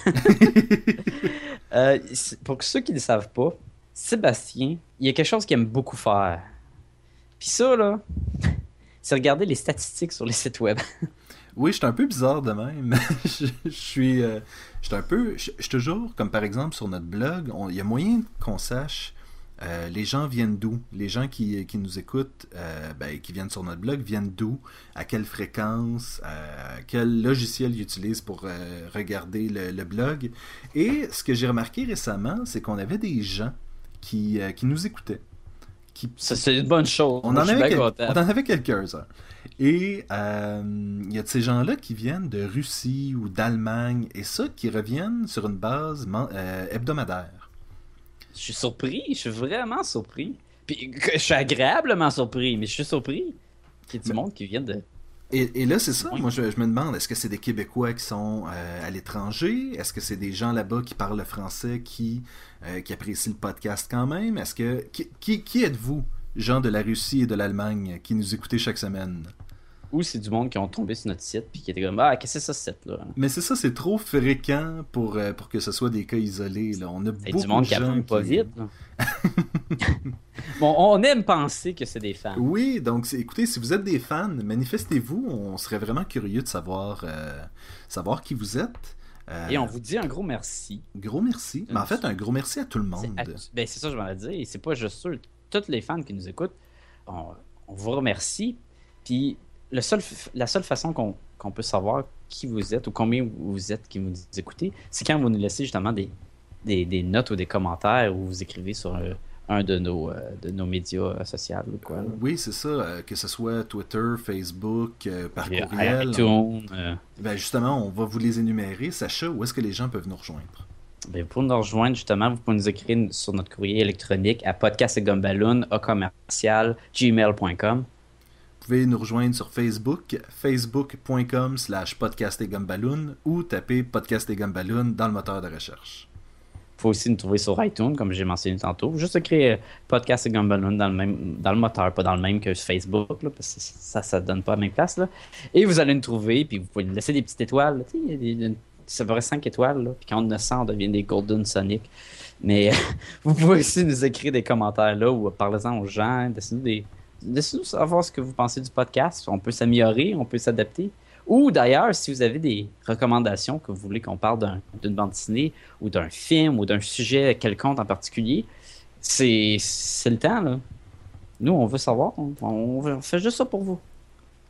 Euh, pour ceux qui ne le savent pas, Sébastien, il y a quelque chose qu'il aime beaucoup faire. Puis ça, là, c'est regarder les statistiques sur les sites web. oui, je suis un peu bizarre de même. je, suis, euh, je suis un peu, je, suis toujours, comme par exemple sur notre blog, il y a moyen qu'on sache euh, les gens viennent d'où? Les gens qui, qui nous écoutent, euh, ben, qui viennent sur notre blog, viennent d'où? À quelle fréquence? Euh, Quel logiciel ils utilisent pour regarder le, blog? Et ce que j'ai remarqué récemment, c'est qu'on avait des gens qui, qui nous écoutaient. Qui... C'est une bonne chose. On, en avait, on en avait quelques-uns. Et il y a de ces gens-là qui viennent de Russie ou d'Allemagne, et ça, qui reviennent sur une base hebdomadaire. Je suis surpris, je suis vraiment surpris. Puis je suis agréablement surpris, mais je suis surpris qu'il y ait du monde qui vient de. Et, et là, c'est ça. Moi, je, je, me demande, est-ce que c'est des Québécois qui sont euh, à l'étranger? Est-ce que c'est des gens là-bas qui parlent le français qui, euh, qui apprécient le podcast quand même? Est-ce que. Qui, qui, qui êtes-vous, gens de la Russie et de l'Allemagne, qui nous écoutez chaque semaine? Ou c'est du monde qui ont tombé sur notre site puis qui étaient comme Ah, qu'est-ce que c'est ça, ce site-là? Mais c'est ça, c'est trop fréquent pour, euh, pour que ce soit des cas isolés. Là. On a beaucoup du monde de qui gens apprend pas qui- vite. bon, on aime penser que c'est des fans. Oui, donc c'est- écoutez, si vous êtes des fans, manifestez-vous. On serait vraiment curieux de savoir, euh, savoir qui vous êtes. Euh, Et on vous dit un gros merci. Gros merci. Mais en fait, un gros merci à tout le monde. à- ben, c'est ça, je m'en ai dit. Et c'est pas juste ça. Tous les fans qui nous écoutent, on, on vous remercie. Puis le seul, f- la seule façon qu'on peut savoir qui vous êtes ou combien vous êtes qui nous écoutez, c'est quand vous nous laissez justement des, des, des notes ou des commentaires ou vous écrivez sur un, un de, nos, euh, de nos médias euh, sociaux ou quoi. là. Oui, c'est ça. euh, que ce soit Twitter, Facebook, euh, par Et, courriel. iTunes, Ben justement, on va vous les énumérer. Sacha, où est-ce que les gens peuvent nous rejoindre? Ben, pour nous rejoindre, justement, vous pouvez nous écrire sur notre courrier électronique à commercial gmail.com. Vous pouvez nous rejoindre sur Facebook, facebook.com slash podcast et gumballoon ou taper podcast et gumballoon dans le moteur de recherche. Il faut aussi nous trouver sur iTunes, comme j'ai mentionné tantôt. Juste écrire podcast et Gumballoon dans le même dans le moteur, pas dans le même que Facebook, là, parce que ça, ça donne pas la même place. Là. Et vous allez nous trouver, puis vous pouvez nous laisser des petites étoiles. là. Des- ça ferait 5 étoiles, puis quand on a 100, on devient des Golden Sonic. Mais vous pouvez aussi nous écrire des commentaires là, ou parlez-en aux gens, laissez-nous des. Laissez-nous savoir ce que vous pensez du podcast. On peut s'améliorer, on peut s'adapter. Ou d'ailleurs, si vous avez des recommandations que vous voulez qu'on parle d'un- d'une bande dessinée ou d'un film ou d'un sujet quelconque en particulier, c'est le temps. Nous, on veut savoir. On, fait juste ça pour vous.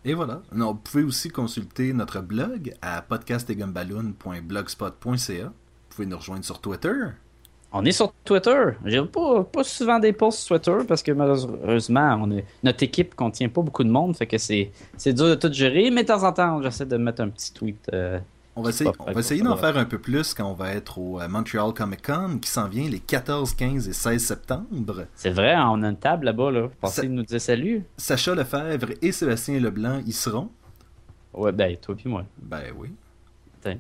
Et voilà. Vous pouvez aussi consulter notre blog à podcastetgumballoon.blogspot.ca. Vous pouvez nous rejoindre sur Twitter. On est sur Twitter. J'ai pas, pas souvent des posts sur Twitter parce que malheureusement, on est, notre équipe contient pas beaucoup de monde. Fait que c'est c'est dur de tout gérer. Mais de temps en temps, j'essaie de mettre un petit tweet. euh, On va essayer, on va d'en faire un peu plus quand on va être au euh, Montreal Comic Con qui s'en vient les 14, 15 et 16 septembre. c'est vrai, on a une table là-bas. Là. Pensez Ça- nous dire salut. Sacha Lefebvre et Sébastien Leblanc y seront. Ouais, ben, toi puis moi. Ben oui.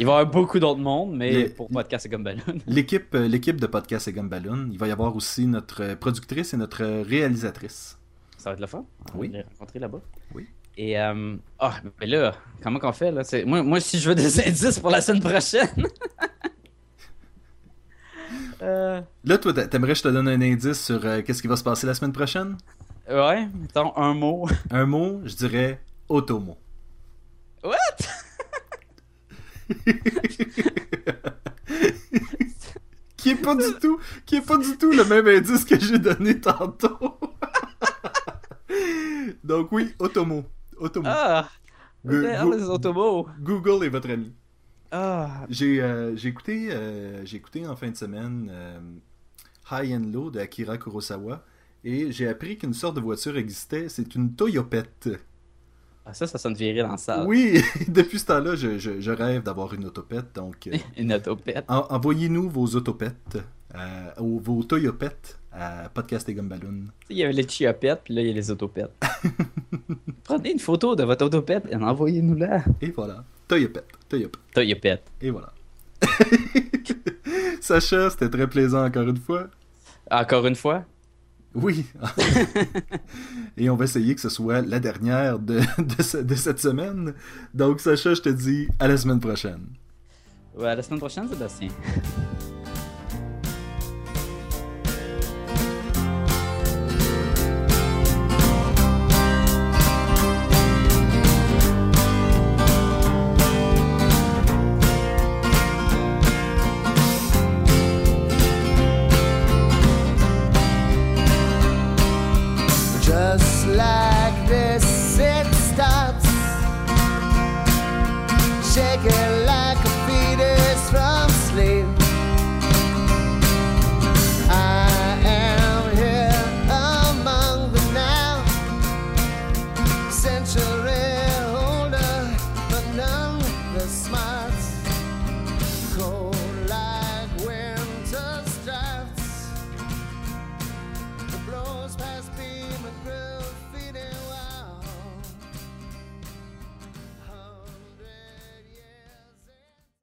Il va y avoir beaucoup d'autres mondes, mais Les- pour Podcast et Gumballoon. L'équipe, euh, l'équipe de Podcast et Gumballoon, il va y avoir aussi notre productrice et notre réalisatrice. Ça va être le fun. On Oui. va les rencontrer là-bas. Oui. Et, euh, ah, mais là, comment qu'on fait, là? C'est- Moi, moi, si je veux des indices pour la semaine prochaine. euh, Là, toi, t'a- t'aimerais que je te donne un indice sur euh, qu'est-ce qui va se passer la semaine prochaine? ouais, mettons un mot. Un mot, je dirais Otomo. What? qui est pas du tout, qui est pas du tout le même indice que j'ai donné tantôt. Donc oui, Otomo. Otomo. Ah! Automots. Google est votre ami. Ah! J'ai euh, j'ai écouté, euh, j'ai écouté en fin de semaine euh, High and Low de Akira Kurosawa et j'ai appris qu'une sorte de voiture existait. C'est une Toyopette. Ah, ça, ça sonne viril dans ça. Oui, depuis ce temps-là, je, je- je rêve d'avoir une autopette. Donc, euh, Une autopette. en- envoyez-nous vos autopettes, euh, ou vos Toyopettes à Podcast et Gumballoon. Il y avait les chiopettes, puis là, il y a les autopettes. Prenez une photo de votre autopette et envoyez-nous-la. Et voilà, Toyopette, Toyopette. Toyopette. Et voilà. Sacha, c'était très plaisant encore une fois. Encore une fois? Oui. Et on va essayer que ce soit la dernière de, de, ce- de cette semaine. Donc, Sacha, je te dis à la semaine prochaine. À la semaine prochaine, Sébastien.